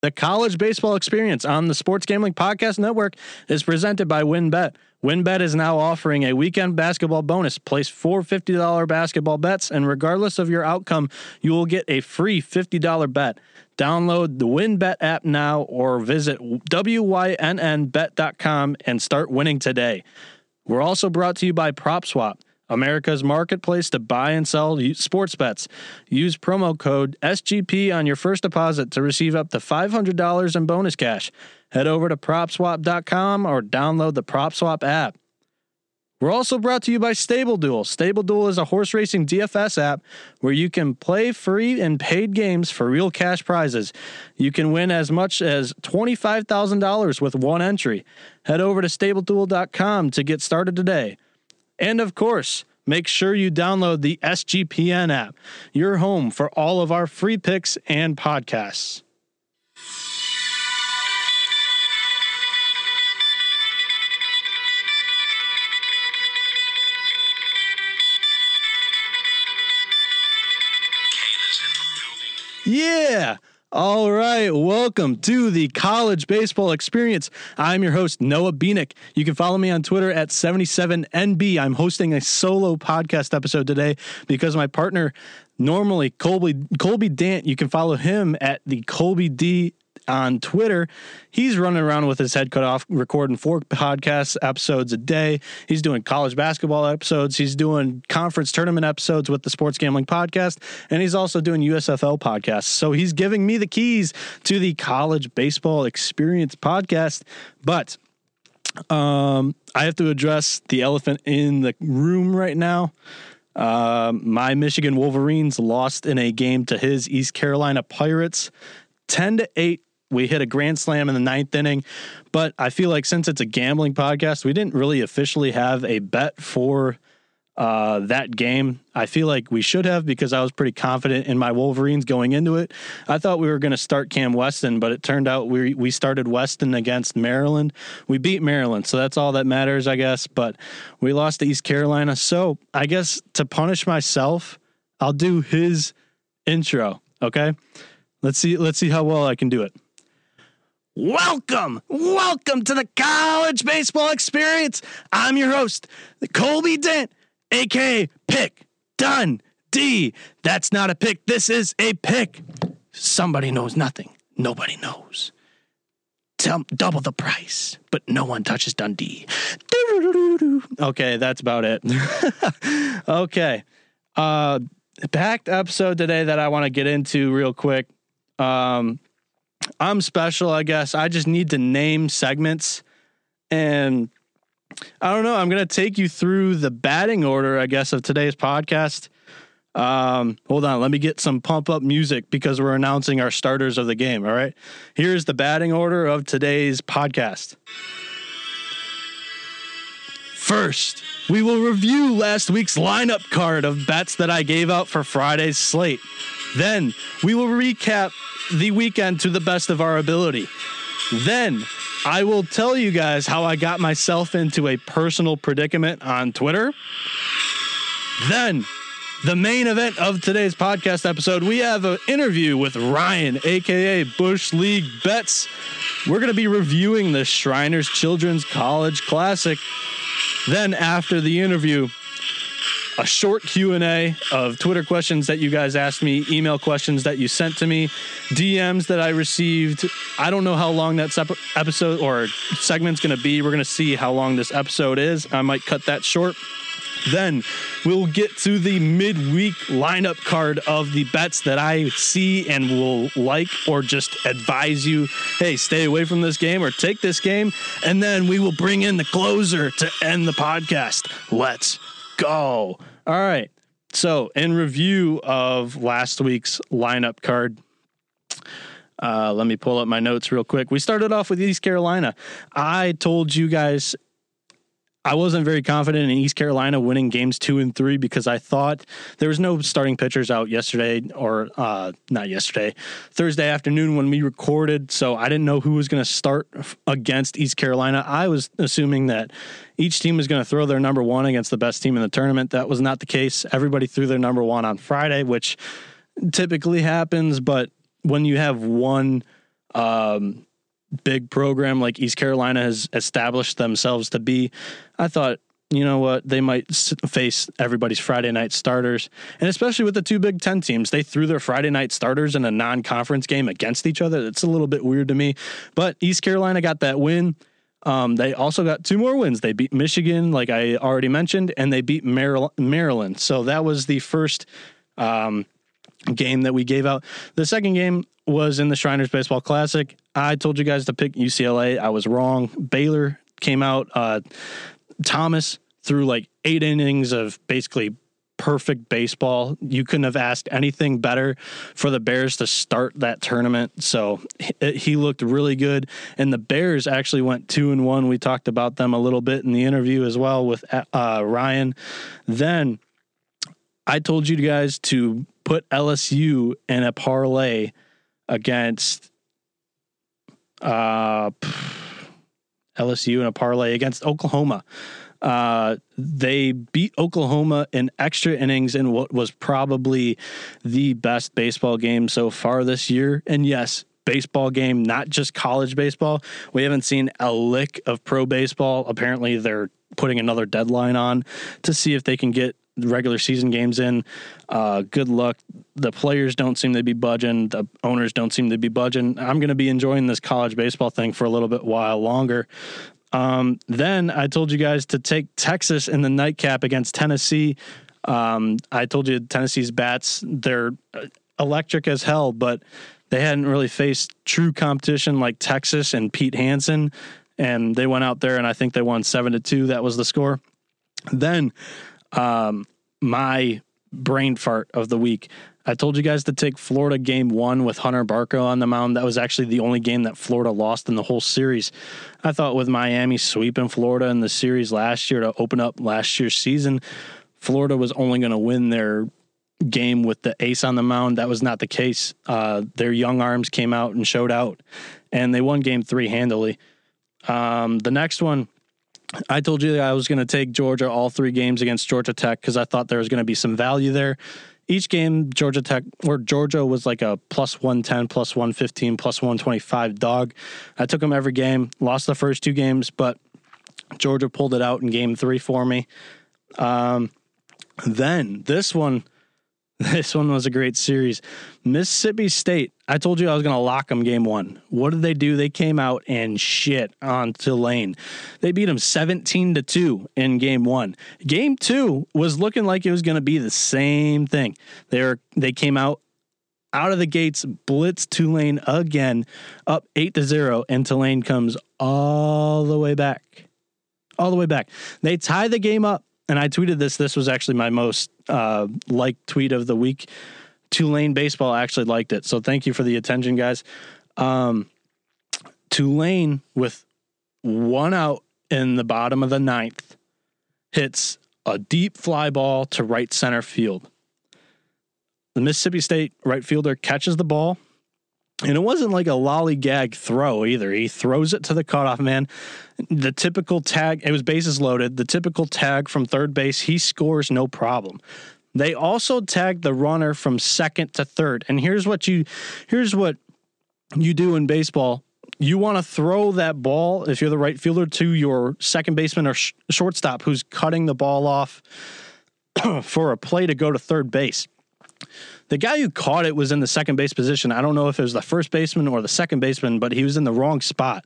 The college baseball experience on the Sports Gambling Podcast Network is presented by WynnBET. WynnBET is now offering a weekend basketball bonus. Place four $50 basketball bets, and regardless of your outcome, you will get a free $50 bet. Download the WynnBET app now or visit WYNNBet.com and start winning today. We're also brought to you by PropSwap. America's marketplace to buy and sell sports bets. Use promo code SGP on your first deposit to receive up to $500 in bonus cash. Head over to propswap.com or download the PropSwap app. We're also brought to you by Stable Duel. Stable Duel is a horse racing DFS app where you can play free and paid games for real cash prizes. You can win as much as $25,000 with one entry. Head over to stableduel.com to get started today. And of course, make sure you download the SGPN app, your home for all of our free picks and podcasts. Yeah. All right, welcome to the college baseball experience. I'm your host, Noah Beanick. You can follow me on Twitter at 77NB. I'm hosting a solo podcast episode today because my partner, normally Colby Colby Dant, you can follow him at the Colby D on Twitter. He's running around with his head cut off, recording four podcast episodes a day. He's doing college basketball episodes. He's doing conference tournament episodes with the Sports Gambling Podcast, and he's also doing USFL podcasts. So he's giving me the keys to the College Baseball Experience podcast. But um, I have to address the elephant in the room right now. Uh, my Michigan Wolverines lost in a game to his East Carolina Pirates, ten to eight we hit a grand slam in the ninth inning. But I feel like since it's a gambling podcast, we didn't really officially have a bet for uh, that game. I feel like we should have because I was pretty confident in my Wolverines going into it. I thought we were going to start Cam Weston, but it turned out we we started Weston against Maryland. We beat Maryland, so that's all that matters, I guess. But we lost to East Carolina, so I guess to punish myself, I'll do his intro. Okay, let's see. Let's see how well I can do it. Welcome, welcome to the college baseball experience. I'm your host, Colby Dent, aka Pick Done D. That's not a pick, this is a pick. Somebody knows nothing, nobody knows. Tell, double the price, but no one touches Dundee. Okay, that's about it. okay. Uh packed episode today that I want to get into real quick. Um I'm special, I guess. I just need to name segments. And I don't know. I'm going to take you through the batting order, I guess, of today's podcast. Um, hold on. Let me get some pump up music because we're announcing our starters of the game. All right. Here's the batting order of today's podcast. First, we will review last week's lineup card of bets that I gave out for Friday's slate. Then, we will recap the weekend to the best of our ability. Then I will tell you guys how I got myself into a personal predicament on Twitter. Then, the main event of today's podcast episode, we have an interview with Ryan, aka Bush League Bets. We're going to be reviewing the Shriners Children's College Classic. Then, after the interview, a short Q&A of Twitter questions that you guys asked me, email questions that you sent to me, DMs that I received. I don't know how long that episode or segment's going to be. We're going to see how long this episode is. I might cut that short. Then we'll get to the midweek lineup card of the bets that I see and will like or just advise you hey, stay away from this game or take this game. And then we will bring in the closer to end the podcast. Let's go. All right. So, in review of last week's lineup card, uh, let me pull up my notes real quick. We started off with East Carolina. I told you guys I wasn't very confident in East Carolina winning games two and three because I thought there was no starting pitchers out yesterday or uh, not yesterday, Thursday afternoon when we recorded. So I didn't know who was going to start against East Carolina. I was assuming that each team was going to throw their number one against the best team in the tournament. That was not the case. Everybody threw their number one on Friday, which typically happens. But when you have one um, big program like East Carolina has established themselves to be, I thought, you know what, they might face everybody's Friday night starters. And especially with the two Big Ten teams, they threw their Friday night starters in a non conference game against each other. It's a little bit weird to me. But East Carolina got that win. Um, they also got two more wins. They beat Michigan, like I already mentioned, and they beat Maryland. So that was the first um, game that we gave out. The second game was in the Shriners Baseball Classic. I told you guys to pick UCLA. I was wrong. Baylor came out. Uh, Thomas threw like eight innings of basically perfect baseball. You couldn't have asked anything better for the Bears to start that tournament. So he looked really good. And the Bears actually went two and one. We talked about them a little bit in the interview as well with uh, Ryan. Then I told you guys to put LSU in a parlay against uh, LSU in a parlay against Oklahoma. Uh, they beat Oklahoma in extra innings in what was probably the best baseball game so far this year. And yes, baseball game, not just college baseball. We haven't seen a lick of pro baseball. Apparently, they're putting another deadline on to see if they can get regular season games in. Uh, good luck. The players don't seem to be budging. The owners don't seem to be budging. I'm going to be enjoying this college baseball thing for a little bit while longer. Um, then I told you guys to take Texas in the nightcap against Tennessee. Um, I told you Tennessee's bats, they're electric as hell, but they hadn't really faced true competition like Texas and Pete Hansen. And they went out there and I think they won seven to two. That was the score. Then um, my brain fart of the week. I told you guys to take Florida game one with Hunter Barco on the mound. That was actually the only game that Florida lost in the whole series. I thought with Miami sweeping Florida in the series last year to open up last year's season, Florida was only going to win their game with the ace on the mound. That was not the case. Uh, their young arms came out and showed out, and they won game three handily. Um, the next one, I told you I was going to take Georgia all three games against Georgia Tech because I thought there was going to be some value there each game Georgia Tech or Georgia was like a plus 110, plus 115, plus 125 dog. I took them every game, lost the first two games, but Georgia pulled it out in game three for me. Um, then this one This one was a great series. Mississippi State. I told you I was going to lock them game one. What did they do? They came out and shit on Tulane. They beat them 17 to 2 in game one. Game two was looking like it was going to be the same thing. They were, they came out out of the gates, blitz Tulane again, up 8 to 0, and Tulane comes all the way back. All the way back. They tie the game up and I tweeted this. This was actually my most uh, liked tweet of the week. Tulane baseball actually liked it, so thank you for the attention, guys. Um, Tulane with one out in the bottom of the ninth hits a deep fly ball to right center field. The Mississippi State right fielder catches the ball, and it wasn't like a lollygag throw either. He throws it to the cutoff man. The typical tag, it was bases loaded. The typical tag from third base, he scores no problem. They also tagged the runner from second to third. And here's what you here's what you do in baseball. You want to throw that ball if you're the right fielder to your second baseman or sh- shortstop who's cutting the ball off for a play to go to third base. The guy who caught it was in the second base position. I don't know if it was the first baseman or the second baseman, but he was in the wrong spot.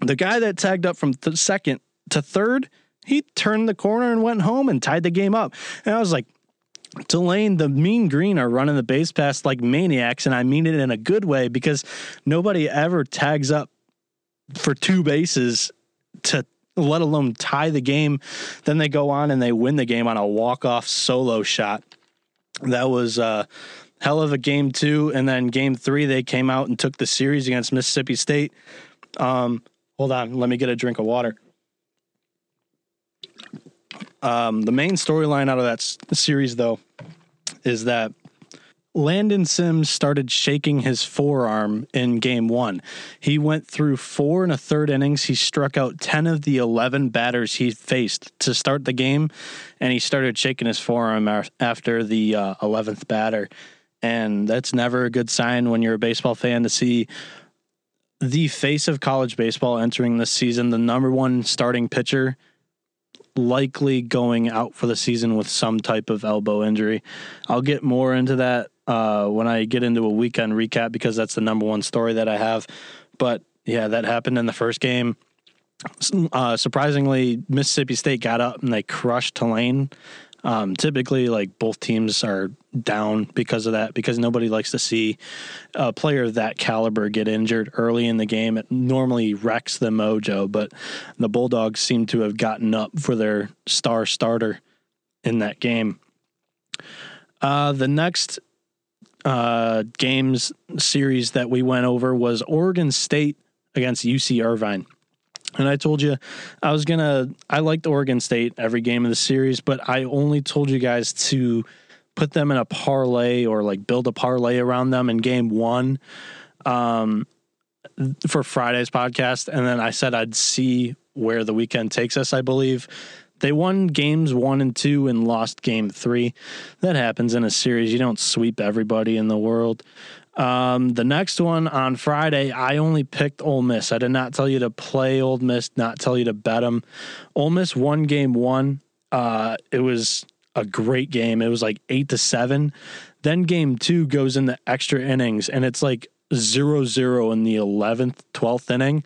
The guy that tagged up from th- second to third, he turned the corner and went home and tied the game up. And I was like, Delane, the mean green are running the base pass like maniacs, and I mean it in a good way because nobody ever tags up for two bases to let alone tie the game. Then they go on and they win the game on a walk off solo shot that was uh, hell of a game two. And then game three, they came out and took the series against Mississippi State. Um, hold on, let me get a drink of water. Um, the main storyline out of that s- series, though, is that Landon Sims started shaking his forearm in game one. He went through four and a third innings. He struck out 10 of the 11 batters he faced to start the game, and he started shaking his forearm after the uh, 11th batter. And that's never a good sign when you're a baseball fan to see the face of college baseball entering this season, the number one starting pitcher, likely going out for the season with some type of elbow injury. I'll get more into that uh, when I get into a weekend recap because that's the number one story that I have. But yeah, that happened in the first game. Uh, surprisingly, Mississippi State got up and they crushed Tulane. Um, typically, like both teams are down because of that, because nobody likes to see a player of that caliber get injured early in the game. It normally wrecks the mojo, but the Bulldogs seem to have gotten up for their star starter in that game. Uh, the next uh, games series that we went over was Oregon State against UC Irvine. And I told you I was going to, I liked Oregon State every game of the series, but I only told you guys to put them in a parlay or like build a parlay around them in game one um, for Friday's podcast. And then I said I'd see where the weekend takes us, I believe. They won games one and two and lost game three. That happens in a series. You don't sweep everybody in the world. Um, the next one on Friday, I only picked Ole Miss. I did not tell you to play Ole Miss, not tell you to bet them. Ole Miss won game one. Uh, it was a great game. It was like eight to seven. Then game two goes into extra innings, and it's like zero zero in the 11th, 12th inning.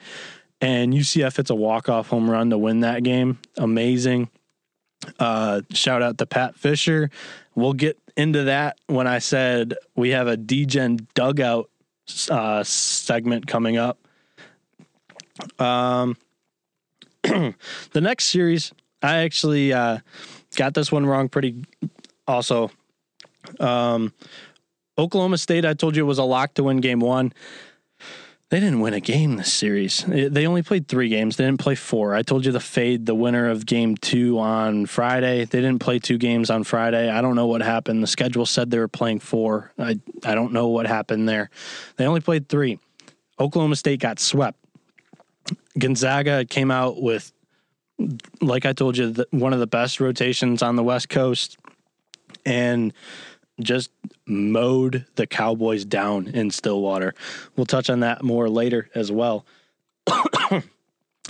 And UCF hits a walk off home run to win that game. Amazing. Uh, shout out to Pat Fisher. We'll get into that when I said we have a DGen dugout uh, segment coming up. Um, the next series, I actually uh, got this one wrong pretty. Also, um, Oklahoma State, I told you it was a lock to win game one. They didn't win a game this series. They only played three games. They didn't play four. I told you the fade the winner of game two on Friday. They didn't play two games on Friday. I don't know what happened. The schedule said they were playing four. I, I don't know what happened there. They only played three. Oklahoma State got swept. Gonzaga came out with, like I told you, the, one of the best rotations on the West Coast. And just mowed the Cowboys down in Stillwater. We'll touch on that more later as well.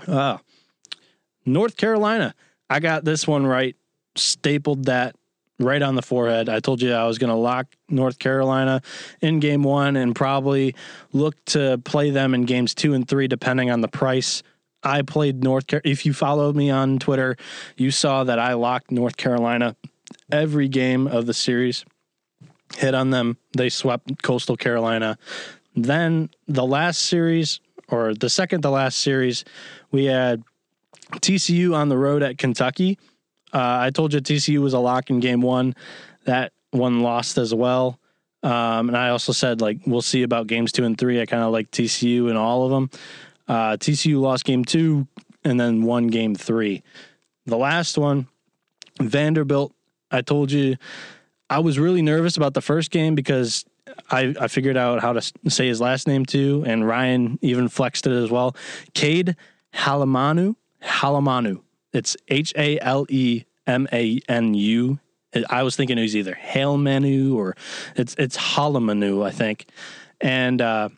uh, North Carolina, I got this one right, stapled that right on the forehead. I told you I was going to lock North Carolina in game one and probably look to play them in games two and three, depending on the price. I played North Carolina. If you followed me on Twitter, you saw that I locked North Carolina every game of the series hit on them. They swept Coastal Carolina. Then the last series, or the second to last series, we had TCU on the road at Kentucky. Uh, I told you TCU was a lock in game one. That one lost as well. Um, and I also said, like, we'll see about games two and three. I kind of like TCU in all of them. Uh, TCU lost game two and then won game three. The last one, Vanderbilt, I told you I was really nervous about the first game because I, I figured out how to say his last name too, and Ryan even flexed it as well. Cade Halamanu, Halamanu. It's H A L E M A N U. I was thinking it was either Hail Manu or it's it's Halemanu, I think. And uh,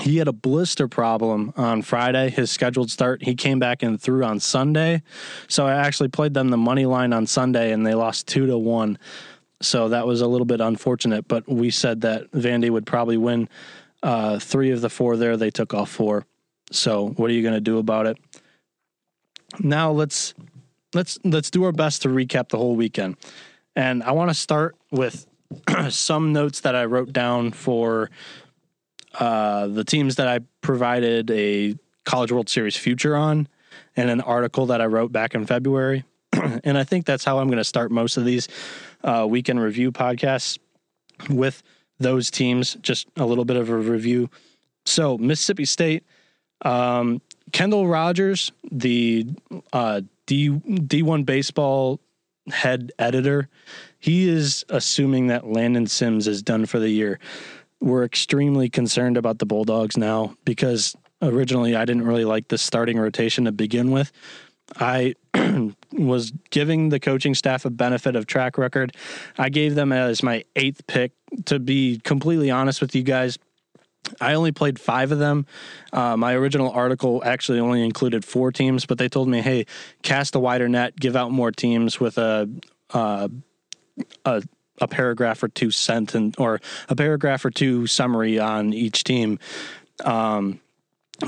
he had a blister problem on Friday, his scheduled start. He came back and threw on Sunday. So I actually played them the money line on Sunday and they lost two to one. So that was a little bit unfortunate, but we said that Vandy would probably win uh, three of the four there. They took off four. So what are you going to do about it? Now let's let's let's do our best to recap the whole weekend. And I want to start with some notes that I wrote down for uh, the teams that I provided a College World Series future on, and an article that I wrote back in February. and I think that's how I'm going to start most of these uh, weekend review podcasts with those teams. Just a little bit of a review. So Mississippi State, um, Kendall Rogers, the uh, D D1 baseball head editor, he is assuming that Landon Sims is done for the year. We're extremely concerned about the Bulldogs now because originally I didn't really like the starting rotation to begin with. I was giving the coaching staff a benefit of track record. I gave them as my eighth pick to be completely honest with you guys, I only played five of them. Uh, my original article actually only included four teams, but they told me, "Hey, cast a wider net, give out more teams with a uh, a, a paragraph or two sentence or a paragraph or two summary on each team." Um,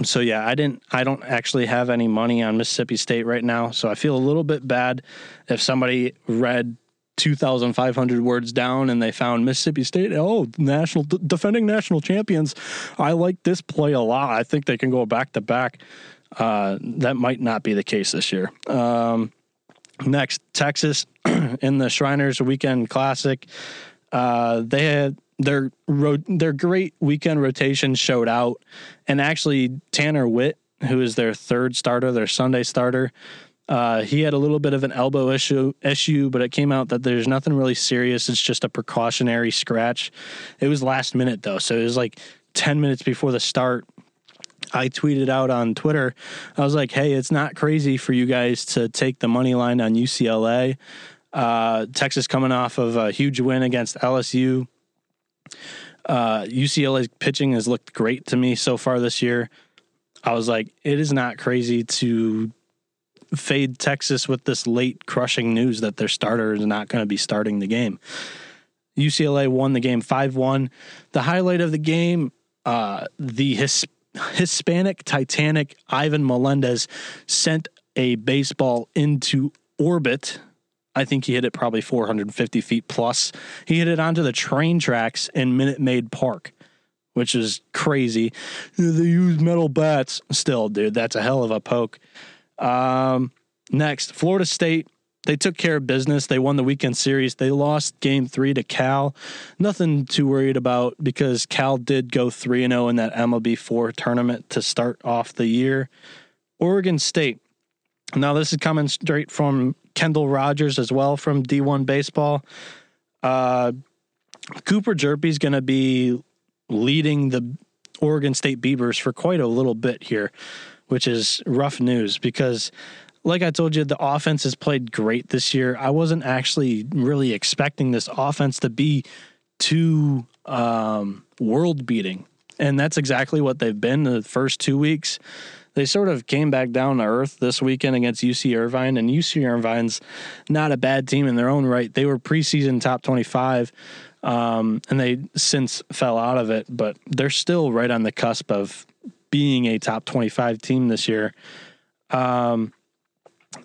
so yeah, I didn't. I don't actually have any money on Mississippi State right now, so I feel a little bit bad if somebody read 2,500 words down and they found Mississippi State. Oh, national defending national champions. I like this play a lot. I think they can go back to back. Uh, that might not be the case this year. Um, next, Texas in the Shriners Weekend Classic. Uh, they had their ro- their great weekend rotation showed out, and actually Tanner Witt, who is their third starter, their Sunday starter, uh, he had a little bit of an elbow issue, issue, but it came out that there's nothing really serious. It's just a precautionary scratch. It was last minute though, so it was like 10 minutes before the start. I tweeted out on Twitter. I was like, "Hey, it's not crazy for you guys to take the money line on UCLA. Uh, Texas coming off of a huge win against LSU. Uh, UCLA's pitching has looked great to me so far this year. I was like, it is not crazy to fade Texas with this late crushing news that their starter is not going to be starting the game. UCLA won the game 5 1. The highlight of the game, uh, the His- Hispanic Titanic Ivan Melendez sent a baseball into orbit. I think he hit it probably 450 feet plus. He hit it onto the train tracks in Minute Maid Park, which is crazy. They use metal bats. Still, dude, that's a hell of a poke. Um, next, Florida State. They took care of business. They won the weekend series. They lost game three to Cal. Nothing too worried about because Cal did go 3 0 in that MLB 4 tournament to start off the year. Oregon State. Now, this is coming straight from Kendall Rogers as well from D1 Baseball. Uh, Cooper Hjerpe's going to be leading the Oregon State Beavers for quite a little bit here which is rough news because like I told you, the offense has played great this year. I wasn't actually really expecting this offense to be too um, world beating. And that's exactly what they've been the first two weeks. They sort of came back down to earth this weekend against UC Irvine, and UC Irvine's not a bad team in their own right. They were preseason top 25, um, and they since fell out of it, but they're still right on the cusp of being a top 25 team this year. Um,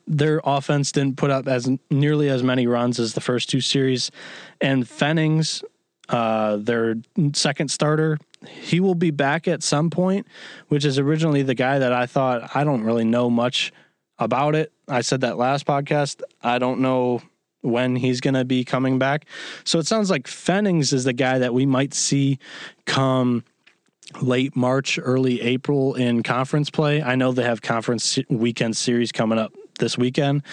their offense didn't put up as nearly as many runs as the first two series, and Pfennigs, uh, their second starter, he will be back at some point, which is originally the guy that I thought I don't really know much about it. I said that last podcast. I don't know when he's going to be coming back. So it sounds like Pfennigs is the guy that we might see come late March, early April in conference play. I know they have conference weekend series coming up this weekend,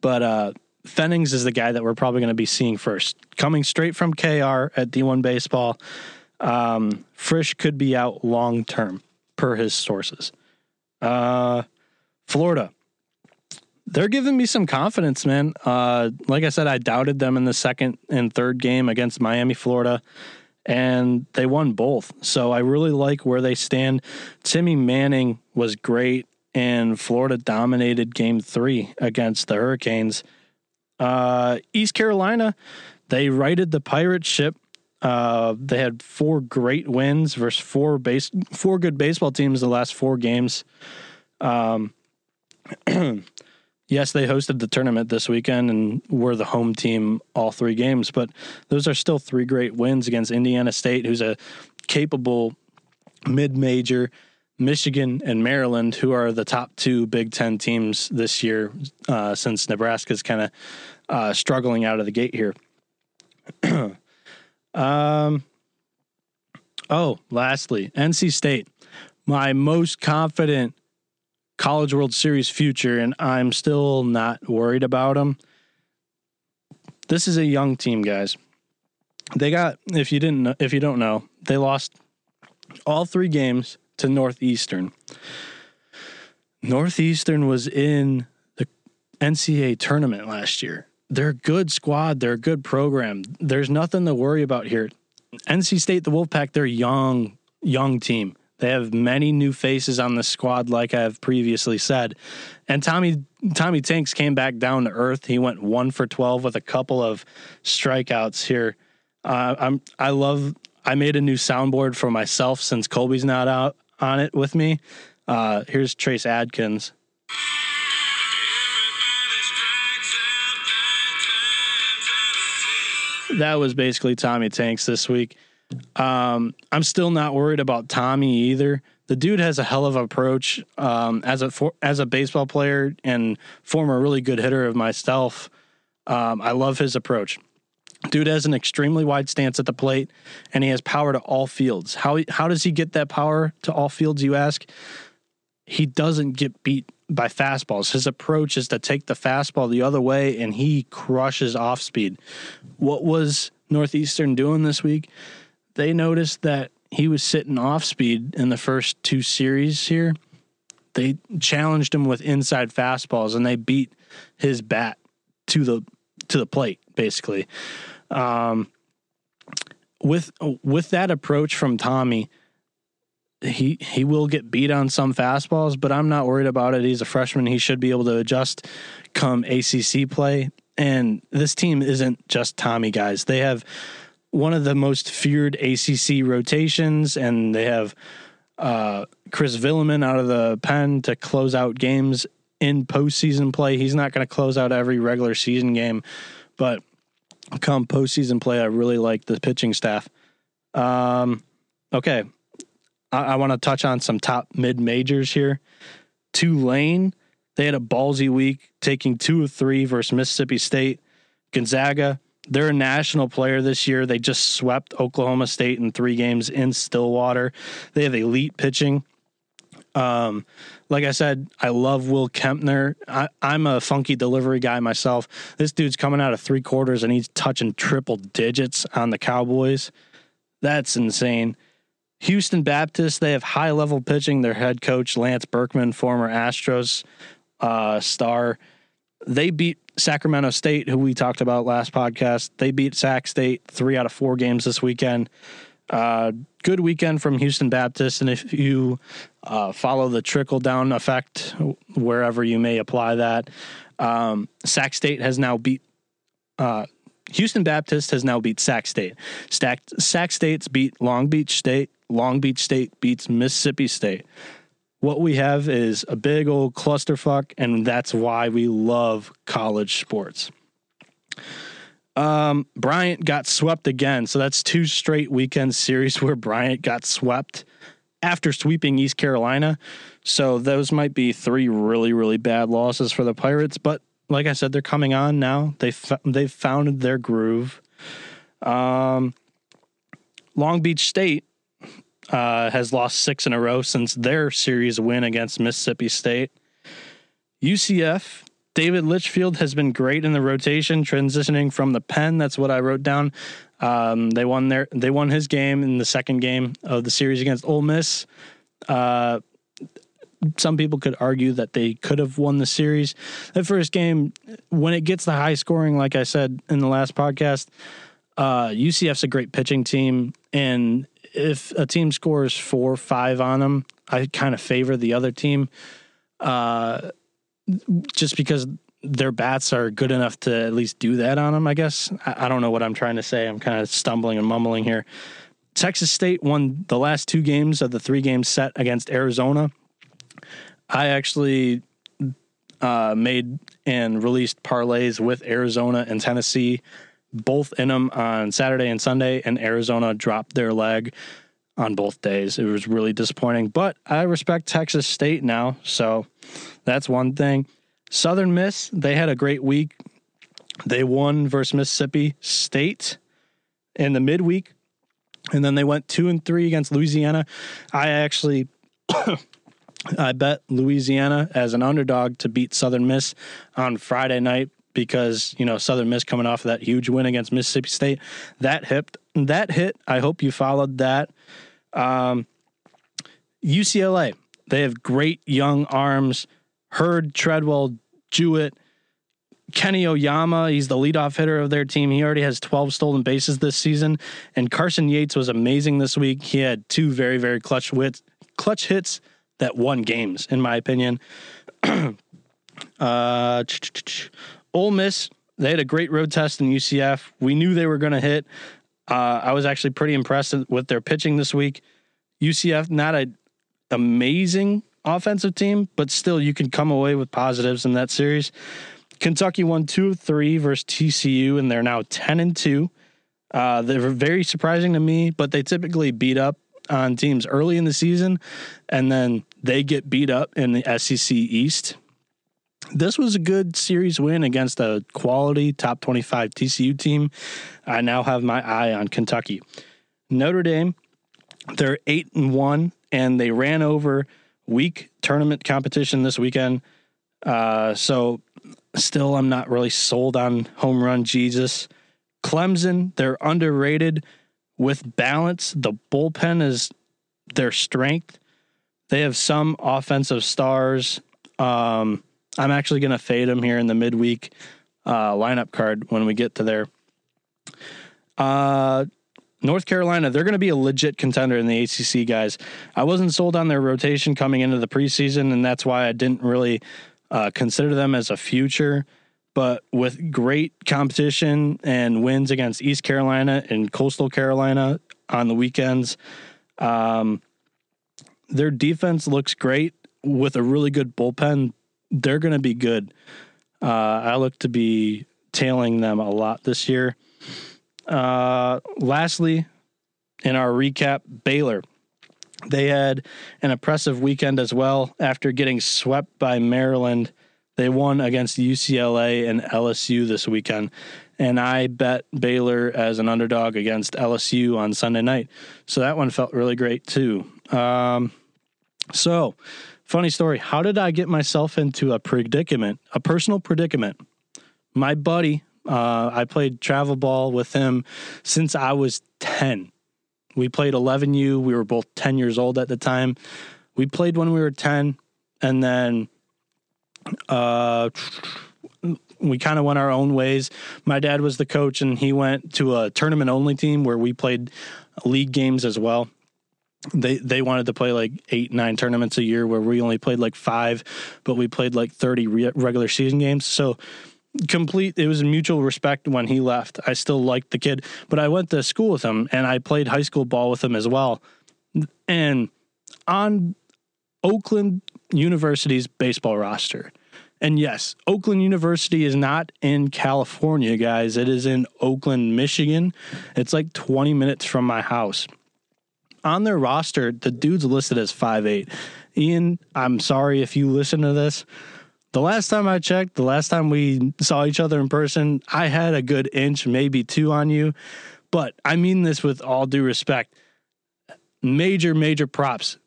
but uh, Pfennigs is the guy that we're probably going to be seeing first. Coming straight from KR at D1 Baseball, um, Frisch could be out long term, per his sources. Uh, Florida. They're giving me some confidence, man. Uh, like I said, I doubted them in the second and third game against Miami, Florida and they won both. So I really like where they stand. Timmy Manning was great, and Florida dominated game three against the Hurricanes. Uh, East Carolina, they righted the pirate ship. Uh, they had four great wins versus four base four good baseball teams the last four games. Um, yes, they hosted the tournament this weekend and were the home team all three games, but those are still three great wins against Indiana State, who's a capable mid major, Michigan and Maryland, who are the top two Big Ten teams this year uh, since Nebraska's kind of uh, struggling out of the gate here. um, oh, lastly, NC State, my most confident College World Series future, and I'm still not worried about them. This is a young team, guys. They got if you didn't if you don't know, they lost all three games to Northeastern. Northeastern was in the NCAA tournament last year. They're a good squad. They're a good program. There's nothing to worry about here. NC State, the Wolfpack, they're young, young team. They have many new faces on the squad, like I've previously said. And Tommy Tommy Tanks came back down to earth. He went one for twelve with a couple of strikeouts here. Uh, I'm I love. I made a new soundboard for myself since Colby's not out on it with me. Uh, here's Trace Adkins. That was basically Tommy Tanks this week. Um, I'm still not worried about Tommy either. The dude has a hell of approach um, as a for, as a baseball player and former really good hitter of myself. Um, I love his approach. Dude has an extremely wide stance at the plate, and he has power to all fields. How how does he get that power to all fields? You ask. He doesn't get beat by fastballs. His approach is to take the fastball the other way, and he crushes off speed. What was Northeastern doing this week? they noticed that he was sitting off speed in the first two series here. They challenged him with inside fastballs and they beat his bat to the to the plate basically. Um, with with that approach from Tommy, he he will get beat on some fastballs, but I'm not worried about it. He's a freshman; he should be able to adjust come ACC play. And this team isn't just Tommy guys; they have one of the most feared ACC rotations, and they have uh, Chris Villaman out of the pen to close out games in postseason play. He's not going to close out every regular season game, but come postseason play, I really like the pitching staff. Um, okay, I, I want to touch on some top mid majors here. Tulane, they had a ballsy week, taking two of three versus Mississippi State. Gonzaga, they're a national player this year. They just swept Oklahoma State in three games in Stillwater. They have elite pitching. Um, like I said, I love Will Kempner. I, am a funky delivery guy myself. This dude's coming out of three quarters and he's touching triple digits on the Cowboys. That's insane. Houston Baptist, they have high level pitching. Their head coach, Lance Berkman, former Astros uh, star, they beat Sacramento State, who we talked about last podcast, they beat Sac State three out of four games this weekend. Uh, good weekend from Houston Baptist, and if you uh, follow the trickle down effect wherever you may apply that, um, Sac State has now beat. Uh, Houston Baptist has now beat Sac State. Sac, Sac State's beat Long Beach State. Long Beach State beats Mississippi State what we have is a big old clusterfuck, and that's why we love college sports. Um, Bryant got swept again, so that's two straight weekend series where Bryant got swept after sweeping East Carolina. So those might be three really, really bad losses for the Pirates. But like I said, they're coming on now. They they've founded their groove. Um, Long Beach State uh, has lost six in a row since their series win against Mississippi State. UCF, David Litchfield has been great in the rotation, transitioning from the pen. That's what I wrote down. Um, they won their they won his game in the second game of the series against Ole Miss. Uh, some people could argue that they could have won the series. The first game, when it gets the high scoring, like I said in the last podcast, uh, UCF's a great pitching team, and if a team scores four, five on them, I kind of favor the other team, uh, just because their bats are good enough to at least do that on them. I guess I, I don't know what I'm trying to say. I'm kind of stumbling and mumbling here. Texas State won the last two games of the three game set against Arizona. I actually uh, made and released parlays with Arizona and Tennessee both in them on Saturday and Sunday, and Arizona dropped their leg on both days. It was really disappointing, but I respect Texas State now, so that's one thing. Southern Miss, they had a great week. They won versus Mississippi State in the midweek, and then they went two and three against Louisiana. I actually. I bet Louisiana as an underdog to beat Southern Miss on Friday night because you know Southern Miss coming off of that huge win against Mississippi State. That hit, that hit. I hope you followed that. Um, UCLA, they have great young arms. Hurd, Treadwell, Jewett. Kenny Oyama, he's the leadoff hitter of their team. He already has 12 stolen bases this season. And Carson Yates was amazing this week. He had two very, very clutch wits, clutch hits that won games, in my opinion. uh, Ole Miss, they had a great road test in UCF. We knew they were going to hit. Uh, I was actually pretty impressed with their pitching this week. UCF, not an amazing offensive team, but still you can come away with positives in that series. Kentucky won two of three versus TCU, and they're now ten and two. Uh, they're very surprising to me, but they typically beat up on teams early in the season, and then they get beat up in the SEC East. This was a good series win against a quality top 25 TCU team. I now have my eye on Kentucky. Notre Dame, they're 8 and 1 and they ran over weak tournament competition this weekend. Uh, so still I'm not really sold on home run Jesus. Clemson, they're underrated with balance. The bullpen is their strength. They have some offensive stars. Um, I'm actually going to fade them here in the midweek uh, lineup card when we get to there. Uh, North Carolina, they're going to be a legit contender in the ACC, guys. I wasn't sold on their rotation coming into the preseason, and that's why I didn't really uh, consider them as a future. But with great competition and wins against East Carolina and Coastal Carolina on the weekends, um, their defense looks great with a really good bullpen. They're going to be good. Uh, I look to be tailing them a lot this year. Uh, lastly, in our recap, Baylor. They had an impressive weekend as well after getting swept by Maryland they won against UCLA and LSU this weekend. And I bet Baylor as an underdog against LSU on Sunday night. So that one felt really great too. Um, so, funny story. How did I get myself into a predicament, a personal predicament? My buddy, uh, I played travel ball with him since I was 10. We played 11U. We were both 10 years old at the time. We played when we were 10. And then uh, we kind of went our own ways. My dad was the coach, and he went to a tournament only team where we played league games as well. They they wanted to play like eight nine tournaments a year, where we only played like five, but we played like thirty re- regular season games. So complete it was mutual respect when he left. I still liked the kid, but I went to school with him and I played high school ball with him as well. And on Oakland University's baseball roster. And yes, Oakland University is not in California, guys. It is in Oakland, Michigan. It's like 20 minutes from my house. On their roster, the dude's listed as five eight. Ian, I'm sorry if you listen to this. The last time I checked, the last time we saw each other in person, I had a good inch, maybe two on you. But I mean this with all due respect. Major, major props.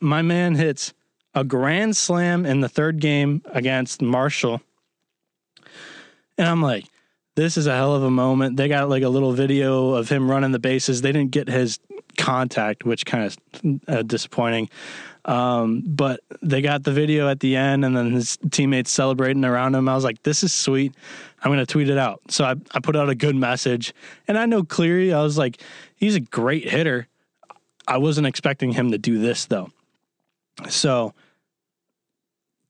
My man hits a grand slam in the third game against Marshall. And I'm like, this is a hell of a moment. They got like a little video of him running the bases. They didn't get his contact, which kind of uh, disappointing. Um, but they got the video at the end, and then his teammates celebrating around him. I was like, this is sweet. I'm to tweet it out. So I, I put out a good message. And I know Cleary, I was like, he's a great hitter. I wasn't expecting him to do this, though. So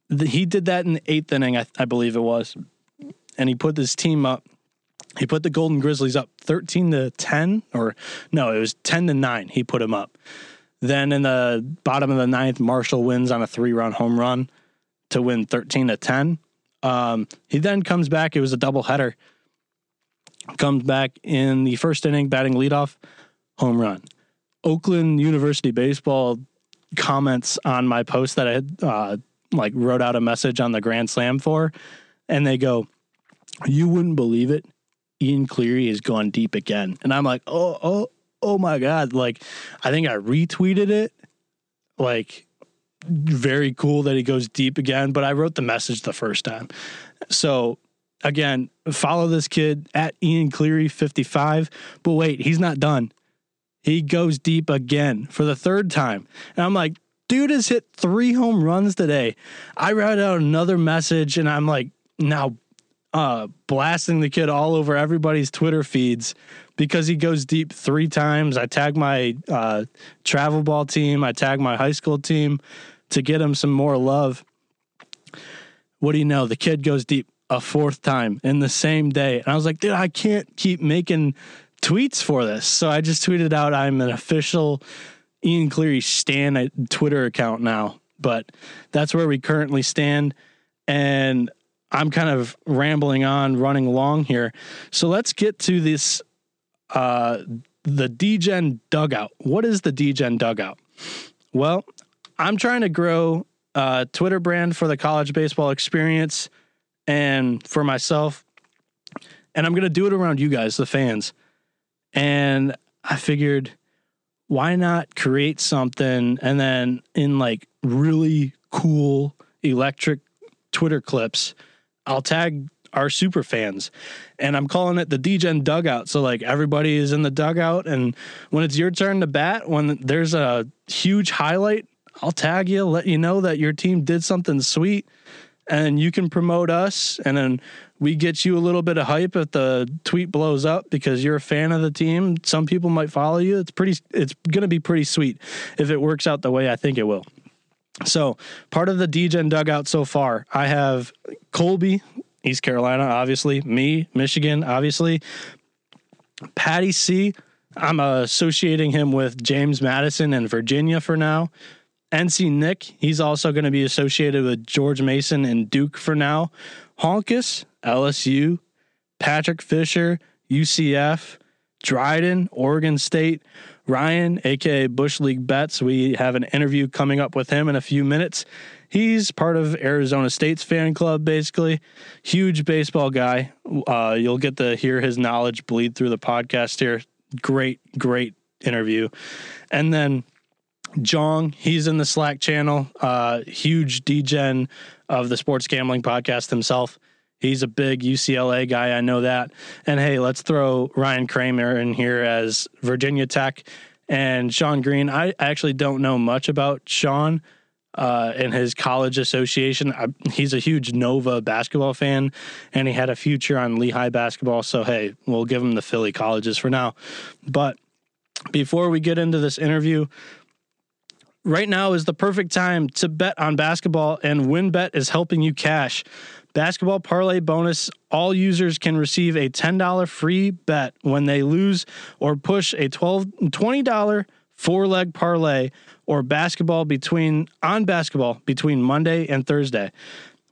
the, he did that in the eighth inning, I, I believe it was, and he put this team up. He put the Golden Grizzlies up thirteen to ten, or no, it was ten to nine. He put them up. Then in the bottom of the ninth, Marshall wins on a three-run home run to win thirteen to ten. Um, he then comes back. It was a doubleheader. Comes back in the first inning, batting leadoff, home run. Oakland University baseball comments on my post that I had uh, like wrote out a message on the Grand Slam for, and they go, "You wouldn't believe it, Ian Cleary has gone deep again," and I'm like, "Oh, oh, oh my god!" Like, I think I retweeted it, like. Very cool that he goes deep again, but I wrote the message the first time. So again, follow this kid at Ian Cleary 55. But wait, he's not done. He goes deep again for the third time. And I'm like, dude has hit three home runs today. I write out another message and I'm like, now uh, blasting the kid all over everybody's Twitter feeds because he goes deep three times. I tag my uh, travel ball team, I tag my high school team to get him some more love. What do you know? The kid goes deep a fourth time in the same day. And I was like, dude, I can't keep making tweets for this. So I just tweeted out I'm an official Ian Cleary Stan Twitter account now. But that's where we currently stand. And I'm kind of rambling on, running along here. So let's get to this uh, the DGen dugout. What is the DGen dugout? Well, I'm trying to grow a Twitter brand for the college baseball experience and for myself. And I'm going to do it around you guys, the fans. And I figured, why not create something and then in like really cool electric Twitter clips, I'll tag our super fans. And I'm calling it the DGen dugout. So like everybody is in the dugout and when it's your turn to bat, when there's a huge highlight, I'll tag you, let you know that your team did something sweet and you can promote us and then we get you a little bit of hype if the tweet blows up because you're a fan of the team. Some people might follow you. It's pretty it's going to be pretty sweet if it works out the way I think it will. So, part of the DGen dugout so far, I have Colby, East Carolina, obviously, me, Michigan, obviously. Patty C, I'm associating him with James Madison and Virginia for now. NC Nick, he's also going to be associated with George Mason and Duke for now. Honkus, LSU. Patrick Fisher, UCF. Dryden, Oregon State. Ryan, aka Bush League Bets, we have an interview coming up with him in a few minutes. He's part of Arizona State's fan club, basically. Huge baseball guy. Uh, you'll get to hear his knowledge bleed through the podcast here. Great, great interview. And then Jong, he's in the Slack channel, uh, huge DGen of the sports gambling podcast himself. He's a big UCLA guy. I know that. And hey, let's throw Ryan Kramer in here as Virginia Tech and Sean Green. I actually don't know much about Sean uh, in his college association. I, he's a huge Nova basketball fan, and he had a future on Lehigh basketball. So hey, we'll give him the Philly colleges for now. But before we get into this interview, right now is the perfect time to bet on basketball, and WynnBET is helping you cash. Basketball parlay bonus all users can receive a $10 free bet when they lose or push a $12, $20 four leg parlay or basketball between on basketball between Monday and Thursday.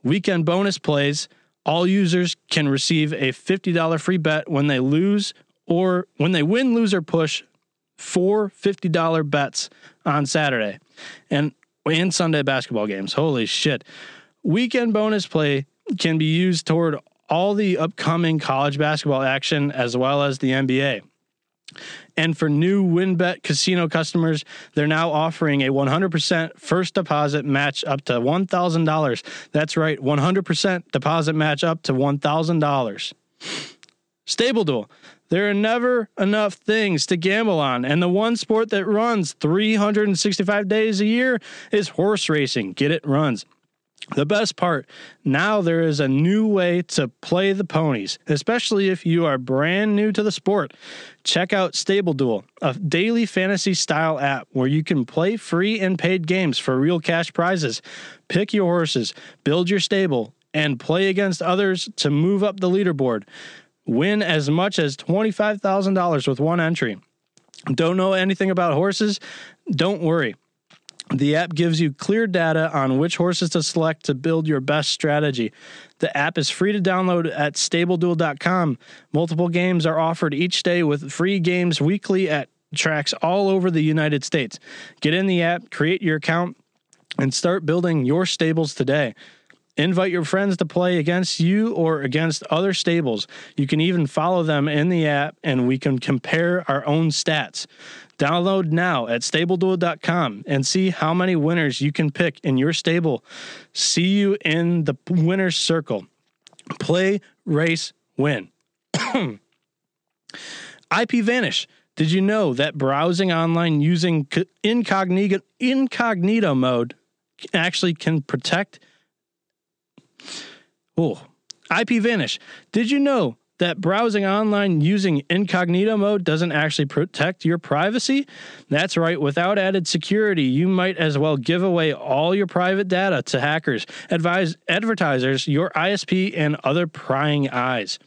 Weekend bonus plays all users can receive a $50 free bet when they lose or when they win, lose, or push four $50 bets on Saturday and and Sunday basketball games. Holy shit. Weekend bonus play can be used toward all the upcoming college basketball action as well as the NBA. And for new WynnBET casino customers, they're now offering a 100% first deposit match up to $1,000. That's right, 100% deposit match up to $1,000. Stable Duel. There are never enough things to gamble on, and the one sport that runs 365 days a year is horse racing. Get it runs. The best part now there is a new way to play the ponies, especially if you are brand new to the sport. Check out Stable Duel, a daily fantasy style app where you can play free and paid games for real cash prizes. Pick your horses, build your stable, and play against others to move up the leaderboard. Win as much as $25,000 with one entry. Don't know anything about horses? Don't worry. The app gives you clear data on which horses to select to build your best strategy. The app is free to download at stableduel.com. Multiple games are offered each day with free games weekly at tracks all over the United States. Get in the app, create your account, and start building your stables today. Invite your friends to play against you or against other stables. You can even follow them in the app and we can compare our own stats. Download now at stableduel.com and see how many winners you can pick in your stable. See you in the winner's circle. Play, race, win. IP Vanish. Did you know that browsing online using incognito, incognito mode actually can protect? Oh, IP Vanish. Did you know that browsing online using incognito mode doesn't actually protect your privacy? That's right, without added security, you might as well give away all your private data to hackers, advise advertisers, your ISP, and other prying eyes.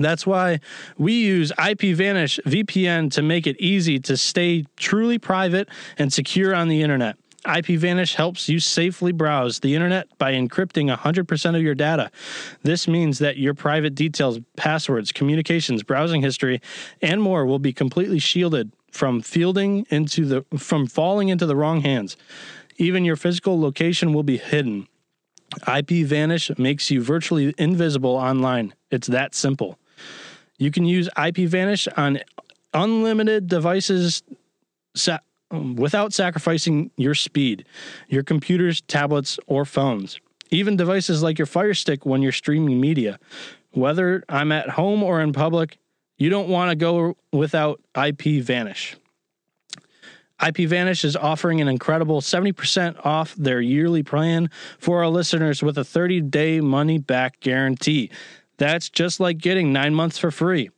That's why we use IPVanish VPN to make it easy to stay truly private and secure on the internet. IPVanish helps you safely browse the internet by encrypting 100% of your data. This means that your private details, passwords, communications, browsing history, and more will be completely shielded from fielding into the from falling into the wrong hands. Even your physical location will be hidden. IPVanish makes you virtually invisible online. It's that simple. You can use IPVanish on unlimited devices um, without sacrificing your speed, your computers, tablets, or phones, even devices like your Fire Stick when you're streaming media. Whether I'm at home or in public, you don't want to go without IPVanish. IPVanish is offering an incredible 70% off their yearly plan for our listeners with a 30 day money back guarantee. That's just like getting nine months for free.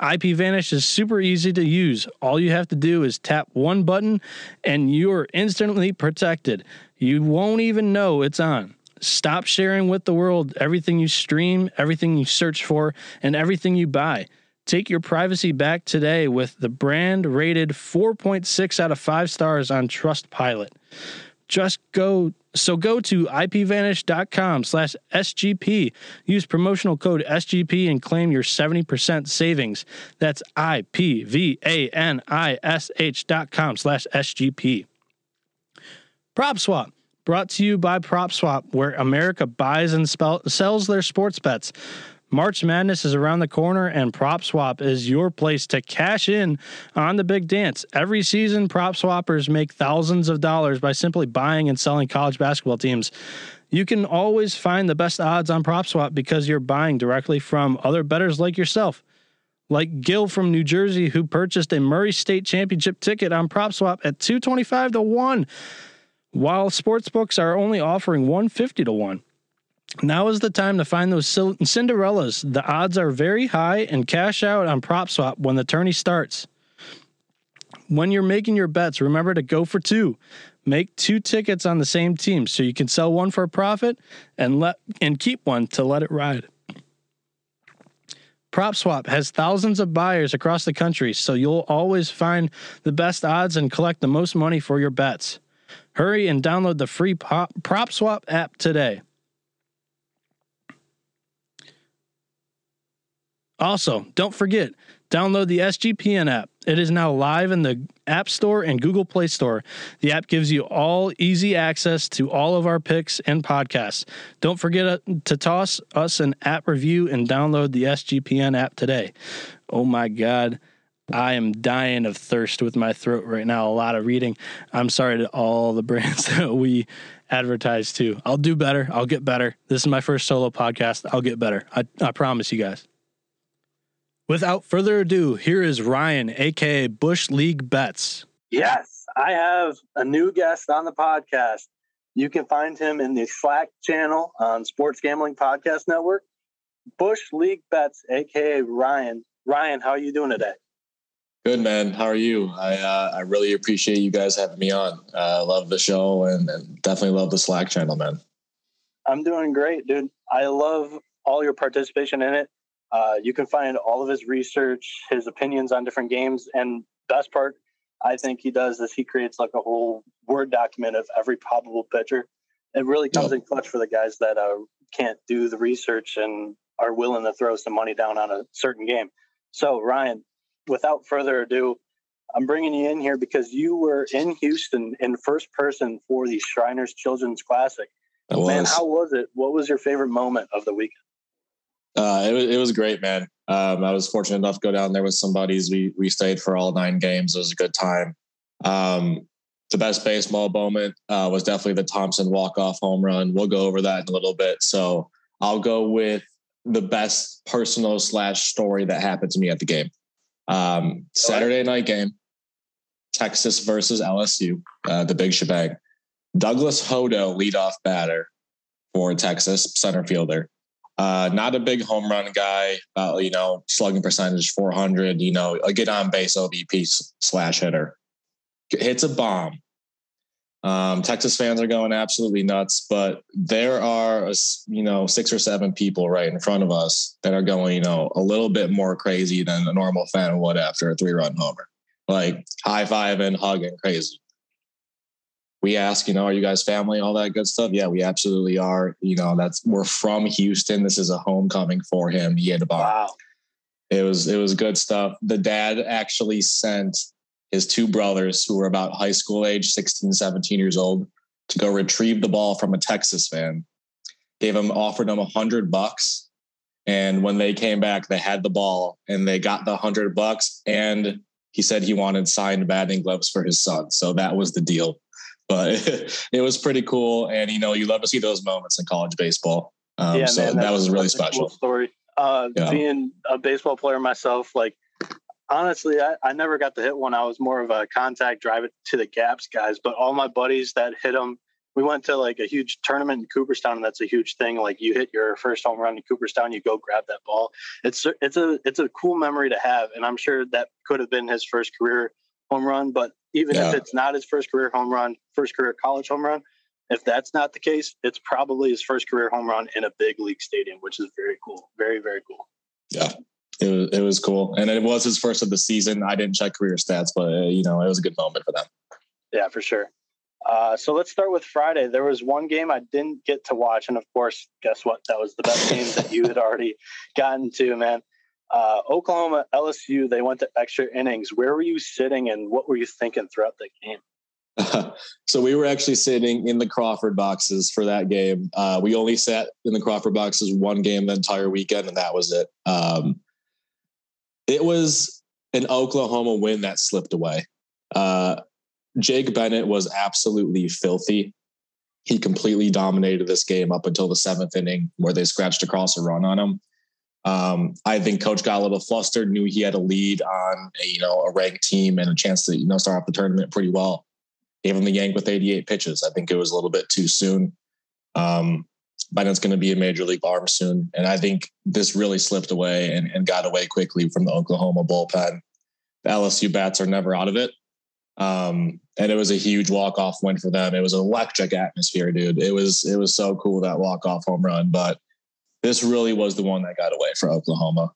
IPVanish is super easy to use. All you have to do is tap one button and you're instantly protected. You won't even know it's on. Stop sharing with the world everything you stream, everything you search for, and everything you buy. Take your privacy back today with the brand rated 4.6 out of 5 stars on Trustpilot. Just go so go to ipvanish.com slash SGP. Use promotional code SGP and claim your 70% savings. That's I-P-V-A-N-I-S-H dot com slash SGP. PropSwap, brought to you by PropSwap, where America buys and spell- sells their sports bets. March Madness is around the corner, and Prop Swap is your place to cash in on the big dance. Every season, prop swappers make thousands of dollars by simply buying and selling college basketball teams. You can always find the best odds on Prop Swap because you're buying directly from other bettors like yourself. Like Gil from New Jersey, who purchased a Murray State Championship ticket on Prop Swap at 225 to 1, while sportsbooks are only offering 150 to 1. Now is the time to find those Cinderellas. The odds are very high and cash out on prop swap when the tourney starts. When you're making your bets, remember to go for two. Make two tickets on the same team so you can sell one for a profit and let and keep one to let it ride. PropSwap has thousands of buyers across the country, so you'll always find the best odds and collect the most money for your bets. Hurry and download the free PropSwap app today. Also, don't forget, download the SGPN app. It is now live in the App Store and Google Play Store. The app gives you all easy access to all of our picks and podcasts. Don't forget uh, to toss us an app review and download the SGPN app today. Oh my God. I am dying of thirst with my throat right now. A lot of reading. I'm sorry to all the brands that we advertise to. I'll do better. I'll get better. This is my first solo podcast. I'll get better. I, I promise you guys. Without further ado, here is Ryan, aka Bush League Bets. Yes, I have a new guest on the podcast. You can find him in the Slack channel on Sports Gambling Podcast Network. Bush League Bets, aka Ryan. Ryan, how are you doing today? Good man. How are you? I uh, I really appreciate you guys having me on. I uh, love the show and, and definitely love the Slack channel, man. I'm doing great, dude. I love all your participation in it. Uh, you can find all of his research, his opinions on different games, and best part, I think he does is he creates like a whole word document of every probable pitcher. It really comes in clutch for the guys that uh, can't do the research and are willing to throw some money down on a certain game. So, Ryan, without further ado, I'm bringing you in here because you were in Houston in first person for the Shriners Children's Classic. Man, how was it? What was your favorite moment of the weekend? Uh, it was it was great, man. Um, I was fortunate enough to go down there with some buddies. We we stayed for all nine games. It was a good time. Um, the best baseball moment uh, was definitely the Thompson walk off home run. We'll go over that in a little bit. So I'll go with the best personal slash story that happened to me at the game. Um, Saturday night game, Texas versus LSU, uh, the big shebang. Douglas Hodo leadoff batter for Texas center fielder Uh, not a big home run guy, you know, slugging percentage 400, you know, a get on base OBP slash hitter. Hits a bomb. Um, Texas fans are going absolutely nuts, but there are, you know, six or seven people right in front of us that are going, you know, a little bit more crazy than a normal fan would after a three run homer, like high five and hugging crazy we ask, you know, are you guys family, all that good stuff? Yeah, we absolutely are. You know, that's we're from Houston. This is a homecoming for him. He had a bomb. Wow. It was it was good stuff. The dad actually sent his two brothers who were about high school age, 16, 17 years old, to go retrieve the ball from a Texas fan. Gave him offered them a hundred bucks. And when they came back, they had the ball and they got the hundred bucks. And he said he wanted signed batting gloves for his son. So that was the deal but it, was pretty cool. And you know, you love to see those moments in college baseball. Um, yeah, so man, that was really special. Cool story. Uh, yeah. Being a baseball player myself, like honestly, I, I never got to hit one. I was more of a contact drive it to the gaps guys. But all my buddies that hit them, we went to like a huge tournament in Cooperstown, and that's a huge thing. Like you hit your first home run in Cooperstown, you go grab that ball. It's it's a it's a cool memory to have, and I'm sure that could have been his first career home run. But even yeah. if it's not his first career home run, first career college home run, if that's not the case, it's probably his first career home run in a big league stadium, which is very cool. Very, very cool. Yeah. It was, it was cool. And it was his first of the season. I didn't check career stats, but, uh, you know, it was a good moment for them. Yeah, for sure. Uh, so let's start with Friday. There was one game I didn't get to watch. And of course, guess what? That was the best game that you had already gotten to, man. Uh, Oklahoma, LSU, they went to extra innings. Where were you sitting and what were you thinking throughout the game? so we were actually sitting in the Crawford boxes for that game. Uh, we only sat in the Crawford boxes one game the entire weekend, and that was it. Um, it was an Oklahoma win that slipped away. Uh, Jake Bennett was absolutely filthy. He completely dominated this game up until the seventh inning, where they scratched across a run on him. Um, I think coach got a little flustered, knew he had a lead on a, you know a ranked team and a chance to you know start off the tournament pretty well. Gave him the yank with 88 pitches. I think it was a little bit too soon. Um, Bennett's going to be a major league arm soon, and I think this really slipped away and, and got away quickly from the Oklahoma bullpen. The LSU bats are never out of it. Um, and it was a huge walk off win for them. It was an electric atmosphere, dude. It was it was so cool that walk off home run, but this really was the one that got away for Oklahoma.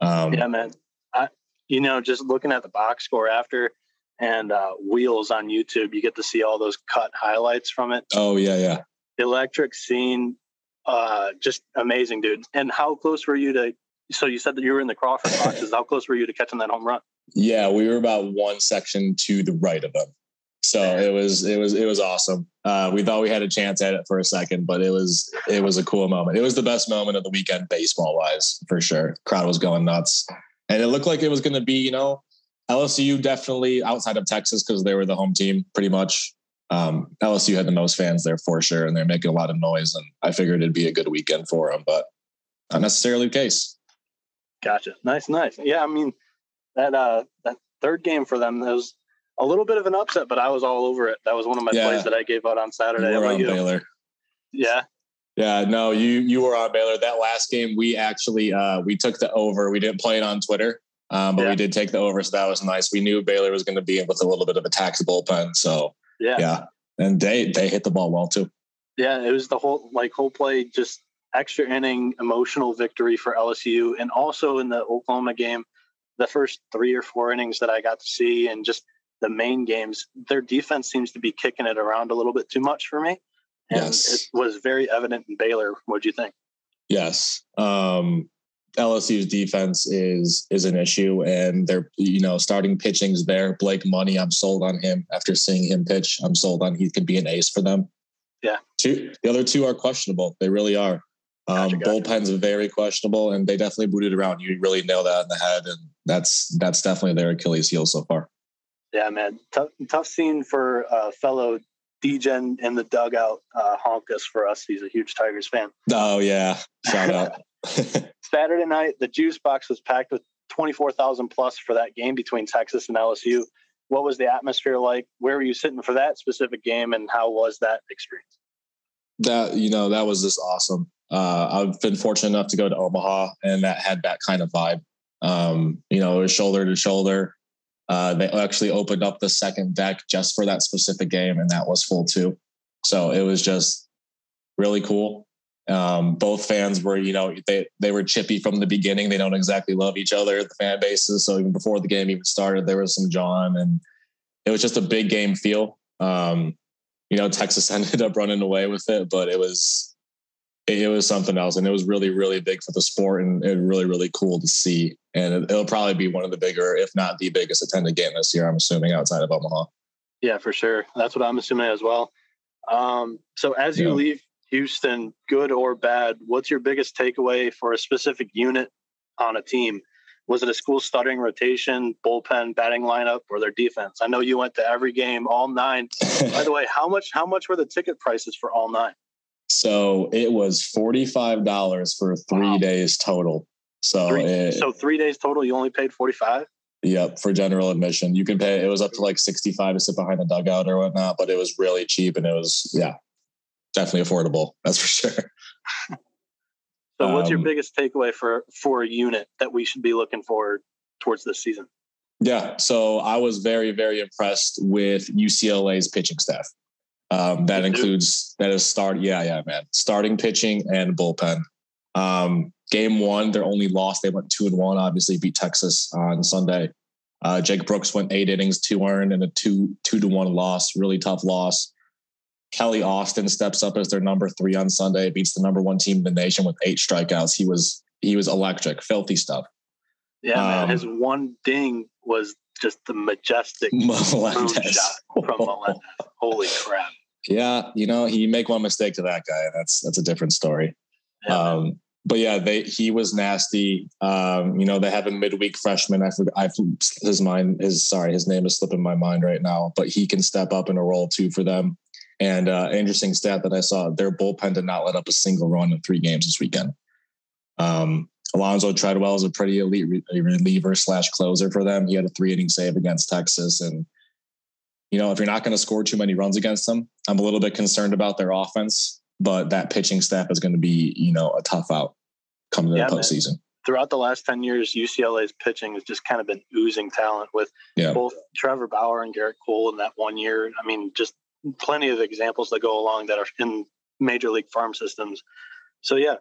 Um, yeah, man. I, you know, just looking at the box score after and uh, wheels on YouTube, you get to see all those cut highlights from it. Oh yeah, yeah. Electric scene, uh, just amazing, dude. And how close were you to? So you said that you were in the Crawford boxes. how close were you to catching that home run? Yeah, we were about one section to the right of them. So it was it was it was awesome. Uh, we thought we had a chance at it for a second, but it was it was a cool moment. It was the best moment of the weekend, baseball wise, for sure. Crowd was going nuts, and it looked like it was going to be, you know, LSU definitely outside of Texas because they were the home team, pretty much. Um, LSU had the most fans there for sure, and they're making a lot of noise. And I figured it'd be a good weekend for them, but not necessarily the case. Gotcha. Nice, nice. Yeah, I mean that uh that third game for them, those a little bit of an upset, but I was all over it. That was one of my yeah. plays that I gave out on Saturday. Were on you? Baylor. Yeah. Yeah, no, you you were on Baylor. That last game, we actually uh, we took the over. We didn't play it on Twitter, um, but yeah. we did take the over, so that was nice. We knew Baylor was going to be with a little bit of a tax bullpen, so yeah, yeah, and they they hit the ball well too. Yeah, it was the whole like whole play, just extra inning emotional victory for LSU, and also in the Oklahoma game, the first three or four innings that I got to see, and just the main games, their defense seems to be kicking it around a little bit too much for me. And yes. it was very evident in Baylor. What do you think? Yes. Um, LSU's defense is is an issue, and they're you know starting pitching's there. Blake Money, I'm sold on him after seeing him pitch. I'm sold on he could be an ace for them. Yeah. Two, the other two are questionable. They really are. Um, gotcha, gotcha. Bullpen's very questionable, and they definitely booted around. You really nail that in the head, and that's that's definitely their Achilles heel so far. Yeah, man, tough, tough scene for uh, fellow DGen in the dugout, uh, Honkus for us. He's a huge Tigers fan. Oh yeah, shout out. Saturday night, the juice box was packed with twenty four thousand plus for that game between Texas and LSU. What was the atmosphere like? Where were you sitting for that specific game, and how was that experience? That you know, that was just awesome. Uh, I've been fortunate enough to go to Omaha, and that had that kind of vibe. Um, you know, it was shoulder to shoulder. Uh, they actually opened up the second deck just for that specific game, and that was full too. So it was just really cool. Um, both fans were, you know, they they were chippy from the beginning. They don't exactly love each other, the fan bases. So even before the game even started, there was some John, and it was just a big game feel. Um, you know, Texas ended up running away with it, but it was it, it, was something else, and it was really really big for the sport, and it really really cool to see. And it, it'll probably be one of the bigger, if not the biggest, attended game this year. I'm assuming outside of Omaha. Yeah, for sure. That's what I'm assuming as well. Um, so as you yeah. leave Houston, good or bad, what's your biggest takeaway for a specific unit on a team? Was it a school starting rotation, bullpen, batting lineup, or their defense? I know you went to every game, all nine. By the way, how much how much were the ticket prices for all nine? So it was forty five dollars for three wow. days total. So three, it, so three days total, you only paid forty five. Yep, for general admission, you can pay. It was up to like sixty five to sit behind the dugout or whatnot, but it was really cheap and it was yeah, definitely affordable. That's for sure. so, what's um, your biggest takeaway for for a unit that we should be looking forward towards this season? Yeah, so I was very very impressed with UCLA's pitching staff. Um, that includes that is start. Yeah, yeah, man. Starting pitching and bullpen. Um, game one, their only loss. They went two and one. Obviously, beat Texas on Sunday. Uh, Jake Brooks went eight innings, two earned, and a two two to one loss. Really tough loss. Kelly Austin steps up as their number three on Sunday, beats the number one team in the nation with eight strikeouts. He was he was electric, filthy stuff. Yeah, um, man. His one ding was just the majestic shot from Melendez. Holy crap! Yeah, you know, he make one mistake to that guy, that's that's a different story. Yeah, um, but yeah, they he was nasty. Um, you know, they have a midweek freshman. I forgot I his mind his sorry, his name is slipping my mind right now, but he can step up in a role too for them. And uh, interesting stat that I saw: their bullpen did not let up a single run in three games this weekend. Um, Alonzo Tredwell is a pretty elite reliever slash closer for them. He had a three inning save against Texas, and you know if you're not going to score too many runs against them, I'm a little bit concerned about their offense. But that pitching staff is going to be you know a tough out coming yeah, the postseason. Man. Throughout the last ten years, UCLA's pitching has just kind of been oozing talent with yeah. both Trevor Bauer and Gerrit Cole in that one year. I mean, just plenty of examples that go along that are in major league farm systems. So yeah,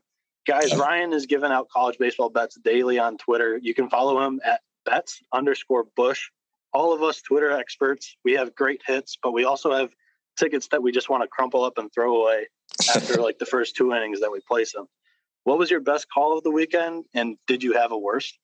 guys, Ryan is giving out college baseball bets daily on Twitter. You can follow him at bets underscore bush. All of us Twitter experts, we have great hits, but we also have tickets that we just want to crumple up and throw away after like the first two innings that we place them. What was your best call of the weekend, and did you have a worst?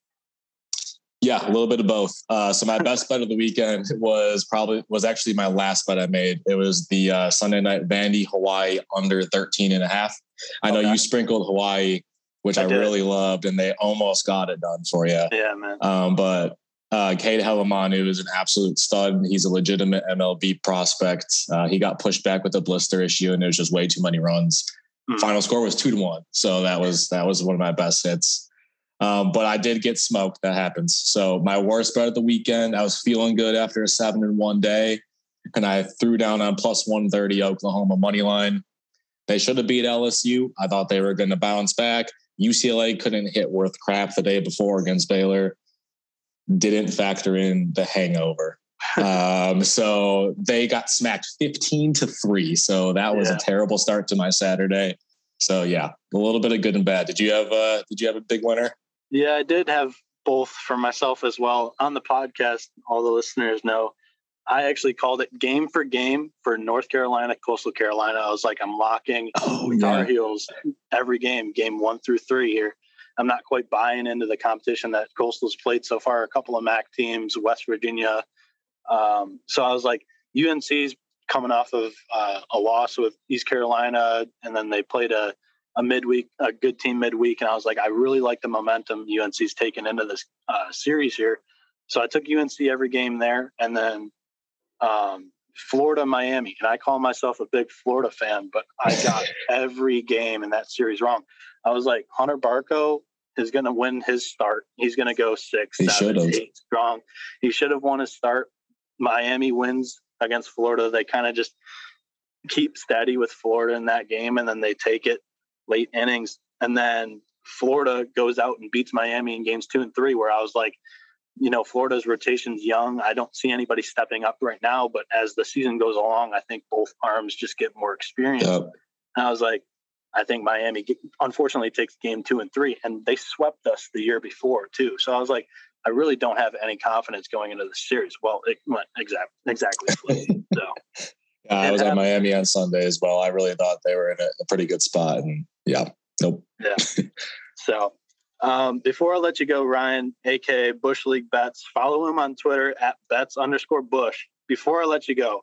Yeah, a little bit of both. Uh, so my best bet of the weekend was probably was actually my last bet I made. It was the uh, Sunday night Vandy Hawaii under 13 and a half. I know okay. you sprinkled Hawaii, which I, I really loved, and they almost got it done for you. Yeah, man. Um, but uh, Cade Halemanu is an absolute stud. He's a legitimate MLB prospect. Uh, he got pushed back with a blister issue, and there's just way too many runs. Mm. Final score was two to one, so that was that was one of my best hits. Um, but I did get smoked. That happens. So my worst bet of the weekend, I was feeling good after a seven in one day, and I threw down on plus one thirty Oklahoma money line. They should have beat LSU. I thought they were going to bounce back. UCLA couldn't hit worth crap the day before against Baylor. Didn't factor in the hangover. um, so they got smacked 15 to 3. So that was yeah. a terrible start to my Saturday. So yeah, a little bit of good and bad. Did you have uh did you have a big winner? Yeah, I did have both for myself as well. On the podcast, all the listeners know I actually called it game for game for North Carolina, Coastal Carolina. I was like, I'm locking oh, yeah. Tar Heels every game, game one through three here. I'm not quite buying into the competition that Coastal's played so far. A couple of MAC teams, West Virginia. Um, so I was like, UNC's coming off of uh, a loss with East Carolina, and then they played a a midweek, a good team midweek, and I was like, I really like the momentum UNC's taken into this uh, series here. So I took UNC every game there, and then um, Florida, Miami, and I call myself a big Florida fan, but I got every game in that series wrong. I was like, Hunter Barco is going to win his start. He's going to go six, he seven, eight strong. He should have won his start. Miami wins against Florida. They kind of just keep steady with Florida in that game, and then they take it late innings, and then Florida goes out and beats Miami in games two and three, where I was like, you know, Florida's rotation's young. I don't see anybody stepping up right now, but as the season goes along, I think both arms just get more experience. Yep. And I was like, I think Miami unfortunately takes game two and three, and they swept us the year before too. So I was like, I really don't have any confidence going into the series. Well, it went exactly exactly. so I was at Miami on Sunday as well. I really thought they were in a, a pretty good spot, and yeah, nope. Yeah. so um, before I let you go, Ryan, aka Bush League Bets, follow him on Twitter at bets underscore Bush. Before I let you go,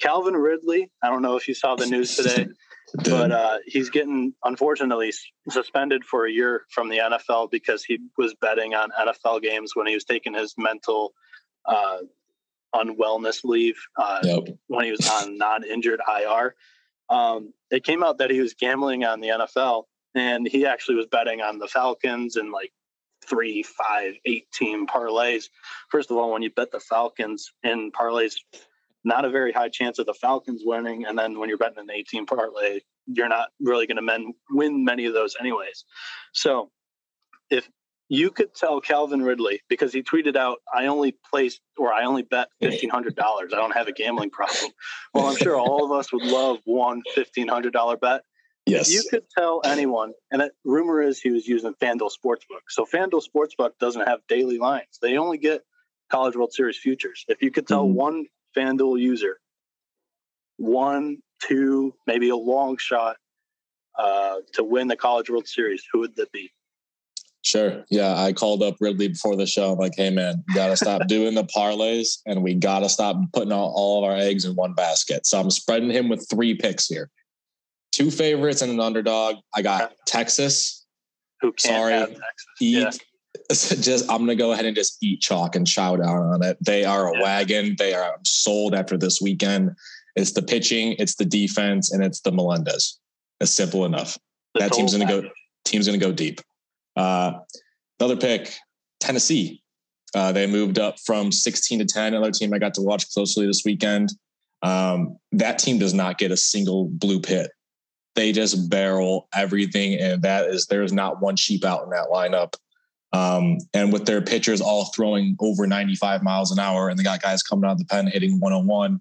Calvin Ridley. I don't know if you saw the news today, but uh, he's getting unfortunately suspended for a year from the NFL because he was betting on NFL games when he was taking his mental uh, unwellness leave uh, yep. when he was on non-injured IR. Um, it came out that he was gambling on the NFL and he actually was betting on the Falcons and like three, five, eight team parlays. First of all, when you bet the Falcons in parlays, not a very high chance of the Falcons winning. And then when you're betting an 18 parlay, you're not really going to win many of those anyways. So if you could tell Calvin Ridley because he tweeted out, "I only placed or I only bet fifteen hundred dollars. I don't have a gambling problem." Well, I'm sure all of us would love one fifteen hundred dollar bet. Yes. If you could tell anyone, and it, rumor is he was using FanDuel Sportsbook. So FanDuel Sportsbook doesn't have daily lines; they only get College World Series futures. If you could tell mm-hmm. one FanDuel user, one, two, maybe a long shot uh, to win the College World Series, who would that be? Sure. Yeah. I called up Ridley before the show. I'm like, hey, man, you got to stop doing the parlays and we got to stop putting all, all of our eggs in one basket. So I'm spreading him with three picks here two favorites and an underdog. I got Texas. Who can't Sorry, have Texas? Eat. Yeah. Just I'm gonna go ahead and just eat chalk and shout out on it. They are a yeah. wagon. They are sold after this weekend. It's the pitching, it's the defense, and it's the Melendez. It's simple enough. The that team's gonna package. go. Team's gonna go deep. Uh, another pick, Tennessee. Uh, they moved up from 16 to 10. Another team I got to watch closely this weekend. Um, that team does not get a single blue pit they just barrel everything, and that is there's not one sheep out in that lineup. Um, and with their pitchers all throwing over 95 miles an hour, and they got guys coming out of the pen hitting 101,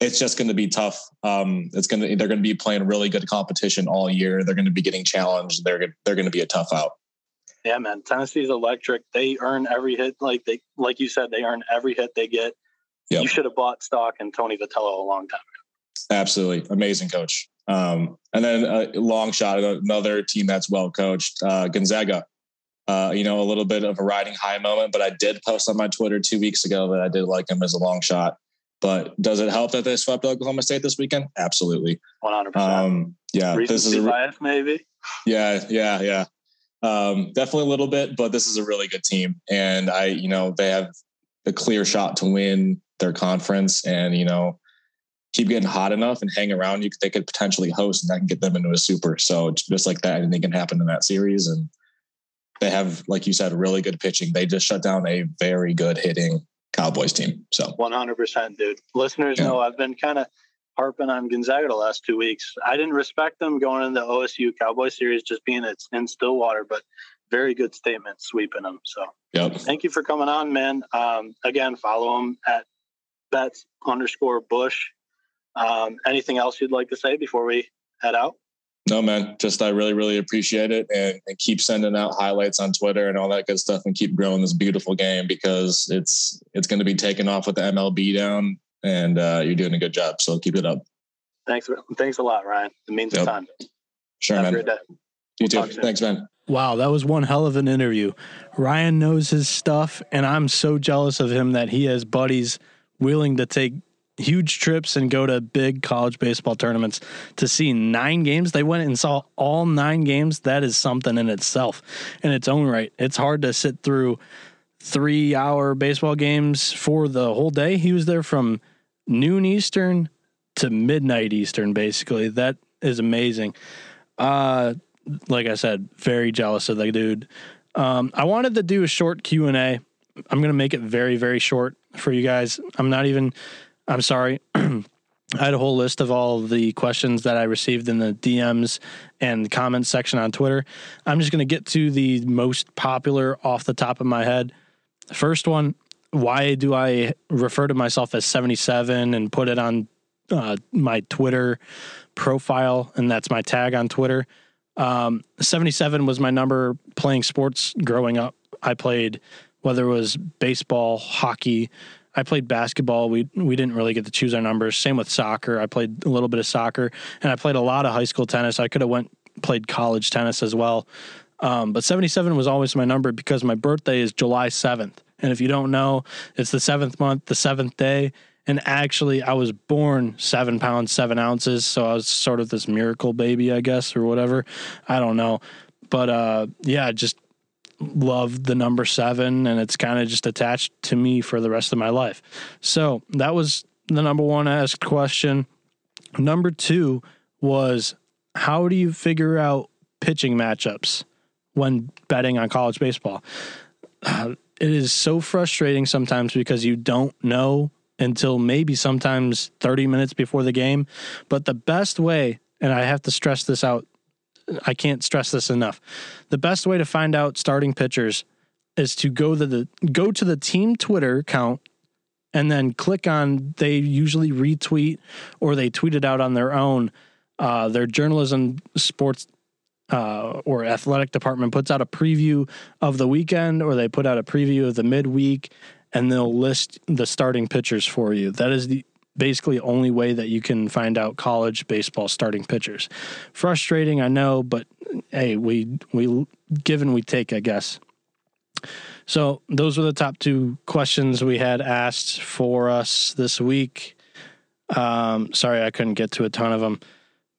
it's just going to be tough. Um, it's going to they're going to be playing really good competition all year. They're going to be getting challenged. They're they're going to be a tough out. Yeah, man. Tennessee's electric. They earn every hit. Like they like you said, they earn every hit they get. Yep. You should have bought stock in Tony Vitello a long time ago. Absolutely amazing coach. Um, and then a long shot, another team that's well coached, uh, Gonzaga. Uh, you know, a little bit of a riding high moment, but I did post on my Twitter two weeks ago that I did like him as a long shot. But does it help that they swept Oklahoma State this weekend? Absolutely. 100%. Um, yeah. Recency this is a, bias, maybe. Yeah. Yeah. Yeah. Um, definitely a little bit, but this is a really good team. And I, you know, they have a clear shot to win their conference. And, you know, keep getting hot enough and hang around, you they could potentially host, and that can get them into a super. So just like that, anything can happen in that series. And they have, like you said, really good pitching. They just shut down a very good hitting Cowboys team. So 100%, dude. Listeners yeah. know I've been kind of harping on Gonzaga the last two weeks. I didn't respect them going in the OSU Cowboy series just being it's in Stillwater, but very good statement sweeping them. So yep. thank you for coming on, man. Um, again, follow them at bets underscore bush um, anything else you'd like to say before we head out? No, man. Just I really, really appreciate it, and, and keep sending out highlights on Twitter and all that good stuff, and keep growing this beautiful game because it's it's going to be taken off with the MLB down, and uh, you're doing a good job. So keep it up. Thanks, thanks a lot, Ryan. It means yep. a ton. Sure, Have man. A great day. You we'll too. Thanks, man. Wow, that was one hell of an interview. Ryan knows his stuff, and I'm so jealous of him that he has buddies willing to take huge trips and go to big college baseball tournaments to see nine games. They went and saw all nine games. That is something in itself, in its own right. It's hard to sit through three hour baseball games for the whole day. He was there from noon Eastern to midnight Eastern, basically. That is amazing. Uh, like I said, very jealous of the dude. Um, I wanted to do a short Q and A. I'm gonna make it very, very short for you guys. I'm not even I'm sorry. I had a whole list of all of the questions that I received in the DMs and comments section on Twitter. I'm just going to get to the most popular off the top of my head. First one why do I refer to myself as 77 and put it on uh, my Twitter profile? And that's my tag on Twitter. Um, 77 was my number playing sports growing up. I played whether it was baseball, hockey, I played basketball. We we didn't really get to choose our numbers. Same with soccer. I played a little bit of soccer, and I played a lot of high school tennis. I could have went played college tennis as well. Um, but 77 was always my number because my birthday is July 7th. And if you don't know, it's the seventh month, the seventh day. And actually, I was born seven pounds, seven ounces. So I was sort of this miracle baby, I guess, or whatever. I don't know. But uh, yeah, just love the number seven and it's kind of just attached to me for the rest of my life. So that was the number one asked question. Number two was how do you figure out pitching matchups when betting on college baseball? Uh, it is so frustrating sometimes because you don't know until maybe sometimes 30 minutes before the game. But the best way, and I have to stress this out I can't stress this enough. The best way to find out starting pitchers is to go to the go to the team Twitter account and then click on they usually retweet or they tweet it out on their own. Uh, their journalism sports uh, or athletic department puts out a preview of the weekend or they put out a preview of the midweek and they'll list the starting pitchers for you. That is the basically only way that you can find out college baseball starting pitchers. Frustrating, I know, but hey, we we give and we take, I guess. So those were the top two questions we had asked for us this week. Um, sorry, I couldn't get to a ton of them,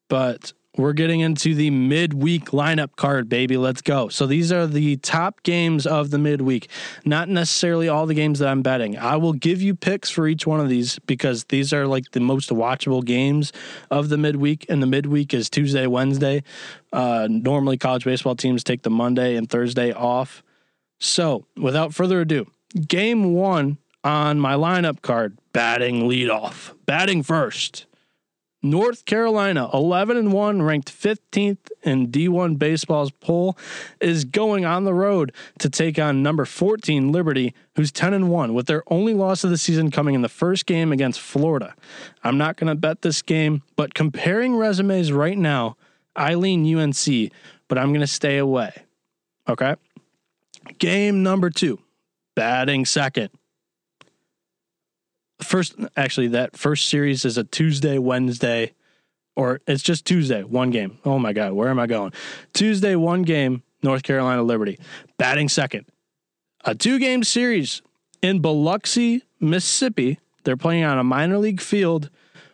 but we're getting into the midweek lineup card, baby. Let's go. So these are the top games of the midweek, not necessarily all the games that I'm betting. I will give you picks for each one of these because these are like the most watchable games of the midweek, and the midweek is Tuesday, Wednesday. Uh, normally, college baseball teams take the Monday and Thursday off. So without further ado, game one on my lineup card batting leadoff, batting first. North Carolina, 11 and 1, ranked 15th in D1 baseball's poll, is going on the road to take on number 14 Liberty, who's 10 and 1, with their only loss of the season coming in the first game against Florida. I'm not going to bet this game, but comparing resumes right now, I lean UNC, but I'm going to stay away. Okay. Game number two, batting second first actually that first series is a Tuesday, Wednesday, or it's just Tuesday, one game. Oh my God, where am I going? Tuesday, one game, North Carolina Liberty, batting second. A two game series in Biloxi, Mississippi. They're playing on a minor league field.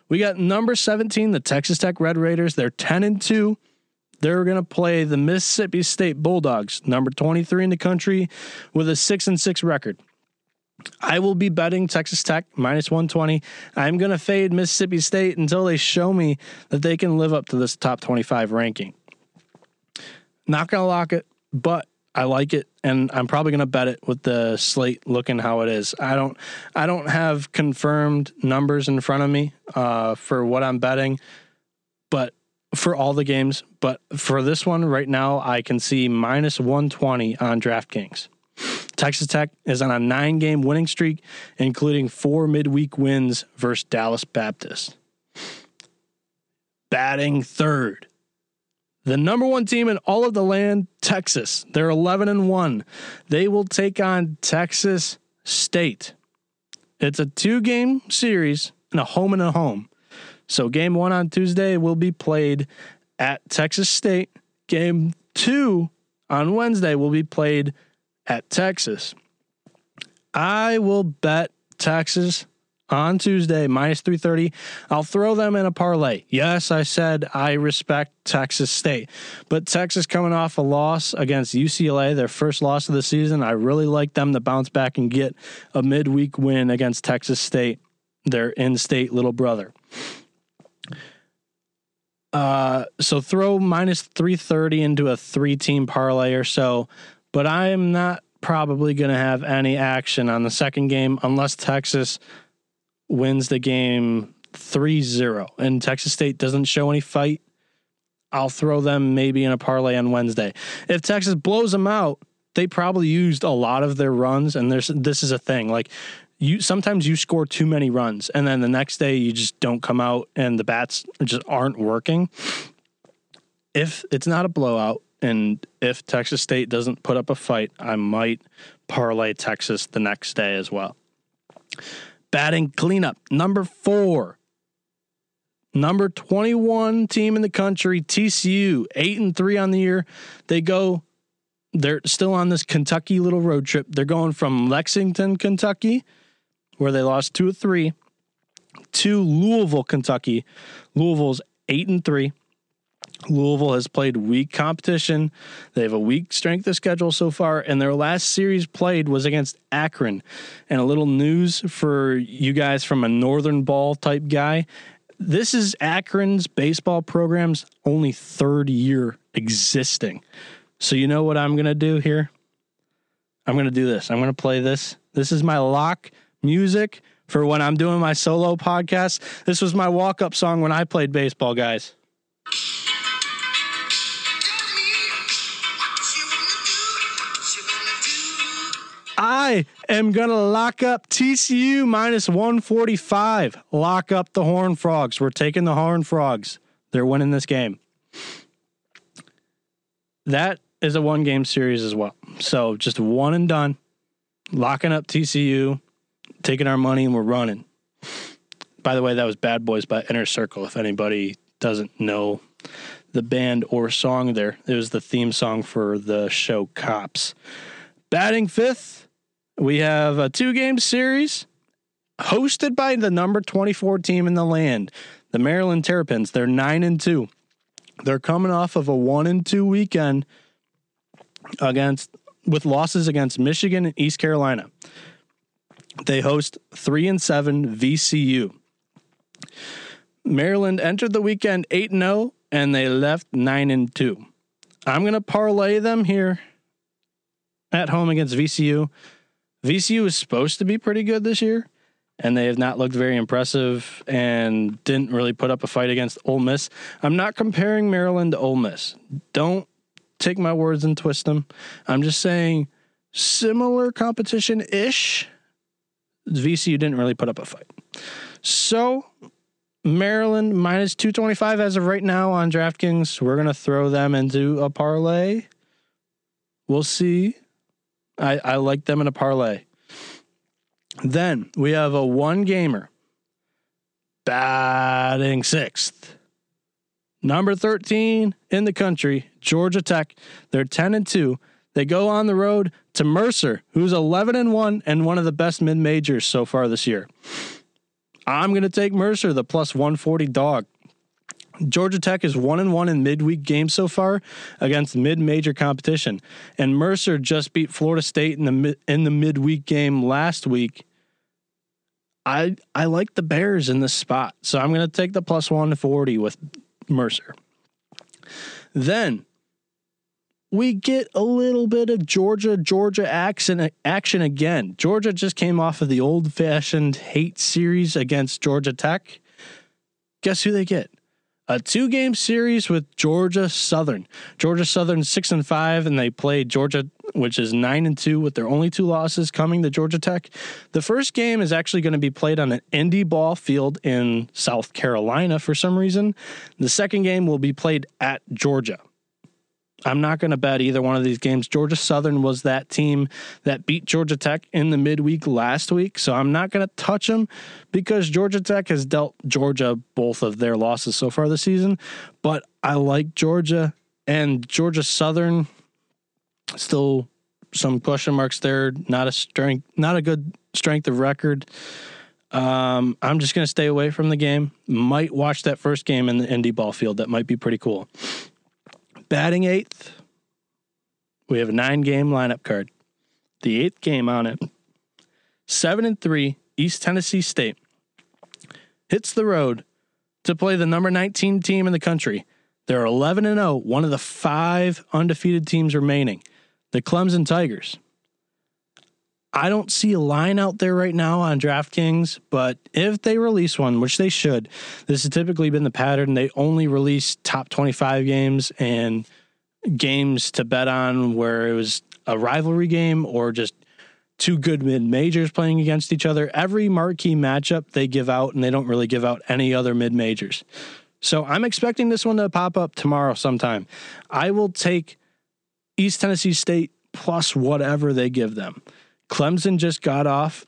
We got number 17, the Texas Tech Red Raiders. They're 10 and 2. They're going to play the Mississippi State Bulldogs, number 23 in the country, with a 6 and 6 record. I will be betting Texas Tech minus 120. I'm going to fade Mississippi State until they show me that they can live up to this top 25 ranking. Not going to lock it, but I like it and I'm probably going to bet it with the slate looking how it is. I don't I don't have confirmed numbers in front of me uh, for what I'm betting, but for all the games, but for this one right now I can see minus 120 on DraftKings. Texas Tech is on a nine game winning streak, including four midweek wins versus Dallas Baptist. Batting third. The number one team in all of the land, Texas. They're 11 and 1. They will take on Texas State. It's a two game series and a home and a home. So, game one on Tuesday will be played at Texas State. Game two on Wednesday will be played at Texas. I will bet Texas on Tuesday minus 330. I'll throw them in a parlay. Yes, I said I respect Texas State, but Texas coming off a loss against UCLA, their first loss of the season. I really like them to bounce back and get a midweek win against Texas State, their in-state little brother. Uh, so throw minus 330 into a three team parlay or so but I am not probably going to have any action on the second game unless Texas wins the game 3 0. And Texas State doesn't show any fight. I'll throw them maybe in a parlay on Wednesday. If Texas blows them out, they probably used a lot of their runs. And there's this is a thing. Like you sometimes you score too many runs and then the next day you just don't come out and the bats just aren't working. If it's not a blowout and if Texas State doesn't put up a fight, I might parlay Texas the next day as well. Batting cleanup number 4 number 21 team in the country, TCU, 8 and 3 on the year. They go they're still on this Kentucky little road trip. They're going from Lexington, Kentucky, where they lost 2 of 3, to Louisville, Kentucky. Louisville's 8 and 3. Louisville has played weak competition. They have a weak strength of schedule so far, and their last series played was against Akron. And a little news for you guys from a Northern Ball type guy this is Akron's baseball program's only third year existing. So, you know what I'm going to do here? I'm going to do this. I'm going to play this. This is my lock music for when I'm doing my solo podcast. This was my walk up song when I played baseball, guys. I am going to lock up TCU minus 145. Lock up the Horn Frogs. We're taking the Horn Frogs. They're winning this game. That is a one game series as well. So just one and done. Locking up TCU, taking our money, and we're running. By the way, that was Bad Boys by Inner Circle. If anybody doesn't know the band or song there, it was the theme song for the show Cops. Batting fifth, we have a two game series hosted by the number 24 team in the land, the Maryland Terrapins. They're 9 and 2. They're coming off of a 1 and 2 weekend against with losses against Michigan and East Carolina. They host 3 and 7 VCU. Maryland entered the weekend 8 0 and they left 9 and 2. I'm going to parlay them here at home against VCU. VCU is supposed to be pretty good this year, and they have not looked very impressive and didn't really put up a fight against Ole Miss. I'm not comparing Maryland to Ole Miss. Don't take my words and twist them. I'm just saying similar competition ish. VCU didn't really put up a fight. So Maryland minus 225 as of right now on DraftKings. We're going to throw them into a parlay. We'll see I, I like them in a parlay. Then we have a one gamer batting sixth. Number 13 in the country, Georgia Tech. They're 10 and 2. They go on the road to Mercer, who's 11 and 1 and one of the best mid majors so far this year. I'm going to take Mercer, the plus 140 dog. Georgia Tech is one and one in midweek games so far against mid-major competition, and Mercer just beat Florida State in the in the midweek game last week. I I like the Bears in this spot, so I'm going to take the plus one forty with Mercer. Then we get a little bit of Georgia Georgia action action again. Georgia just came off of the old fashioned hate series against Georgia Tech. Guess who they get? A two game series with Georgia Southern. Georgia Southern six and five, and they played Georgia, which is nine and two, with their only two losses coming to Georgia Tech. The first game is actually going to be played on an Indy ball field in South Carolina for some reason. The second game will be played at Georgia. I'm not going to bet either one of these games. Georgia Southern was that team that beat Georgia Tech in the midweek last week, so I'm not going to touch them because Georgia Tech has dealt Georgia both of their losses so far this season. But I like Georgia and Georgia Southern. Still some question marks there. Not a strength, not a good strength of record. Um, I'm just going to stay away from the game. Might watch that first game in the Indy ball field. That might be pretty cool batting eighth. We have a nine game lineup card. The eighth game on it. Seven and three, East Tennessee State hits the road to play the number 19 team in the country. They're 11 and 0, one of the five undefeated teams remaining, the Clemson Tigers. I don't see a line out there right now on DraftKings, but if they release one, which they should, this has typically been the pattern. They only release top 25 games and games to bet on where it was a rivalry game or just two good mid majors playing against each other. Every marquee matchup they give out, and they don't really give out any other mid majors. So I'm expecting this one to pop up tomorrow sometime. I will take East Tennessee State plus whatever they give them. Clemson just got off,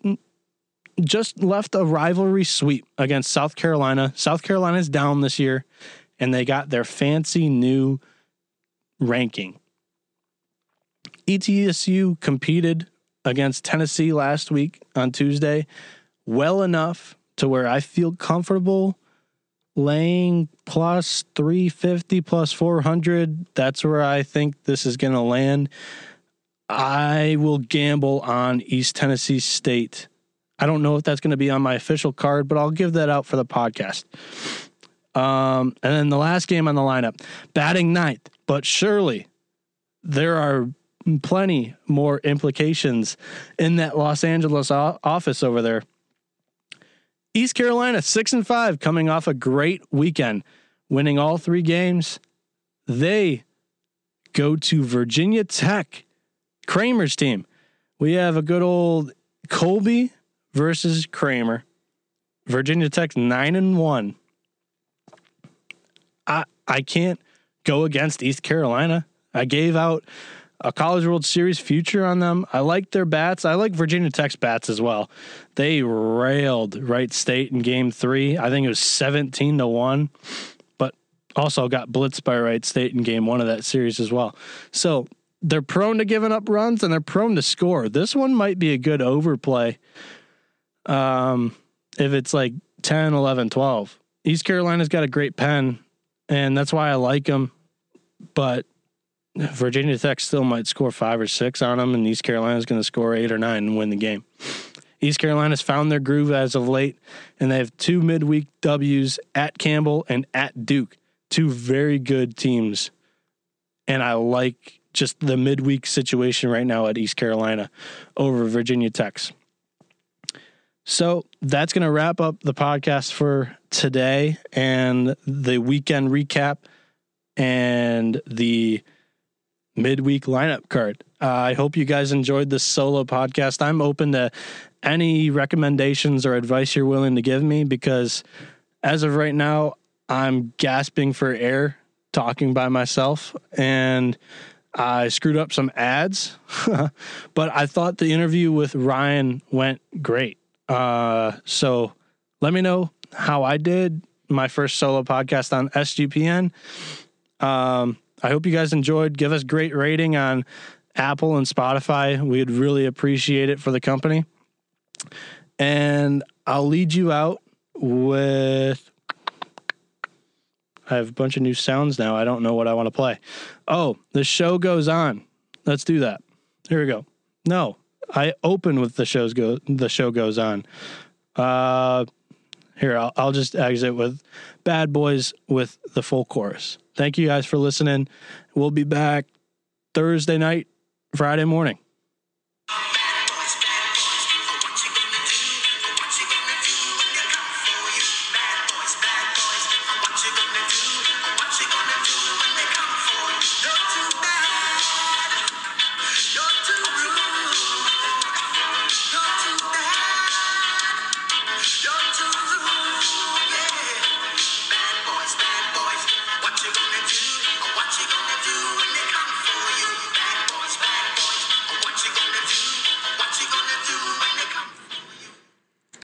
just left a rivalry sweep against South Carolina. South Carolina's down this year, and they got their fancy new ranking. ETSU competed against Tennessee last week on Tuesday well enough to where I feel comfortable laying plus 350 plus 400. That's where I think this is going to land. I will gamble on East Tennessee State. I don't know if that's going to be on my official card, but I'll give that out for the podcast. Um, and then the last game on the lineup, batting ninth, but surely there are plenty more implications in that Los Angeles office over there. East Carolina, six and five, coming off a great weekend, winning all three games. They go to Virginia Tech Kramer's team. We have a good old Colby versus Kramer. Virginia Tech nine and one. I I can't go against East Carolina. I gave out a College World Series future on them. I like their bats. I like Virginia Tech's bats as well. They railed Wright State in game three. I think it was 17 to 1, but also got blitzed by Wright State in game one of that series as well. So they're prone to giving up runs and they're prone to score. This one might be a good overplay. Um, if it's like 10, 11, 12. East Carolina's got a great pen, and that's why I like them. But Virginia Tech still might score five or six on them, and East Carolina's going to score eight or nine and win the game. East Carolina's found their groove as of late, and they have two midweek W's at Campbell and at Duke, two very good teams. And I like just the midweek situation right now at East Carolina over Virginia Tech's. So that's going to wrap up the podcast for today and the weekend recap and the midweek lineup card. Uh, I hope you guys enjoyed this solo podcast. I'm open to any recommendations or advice you're willing to give me because as of right now, I'm gasping for air talking by myself and I screwed up some ads, but I thought the interview with Ryan went great. Uh, so let me know how I did my first solo podcast on SGPN. Um, I hope you guys enjoyed. Give us great rating on Apple and Spotify. We'd really appreciate it for the company. And I'll lead you out with I have a bunch of new sounds now. I don't know what I want to play. Oh, the show goes on. Let's do that. Here we go. No, I open with the shows go. The show goes on. Uh, here I'll, I'll just exit with "Bad Boys" with the full chorus. Thank you guys for listening. We'll be back Thursday night, Friday morning.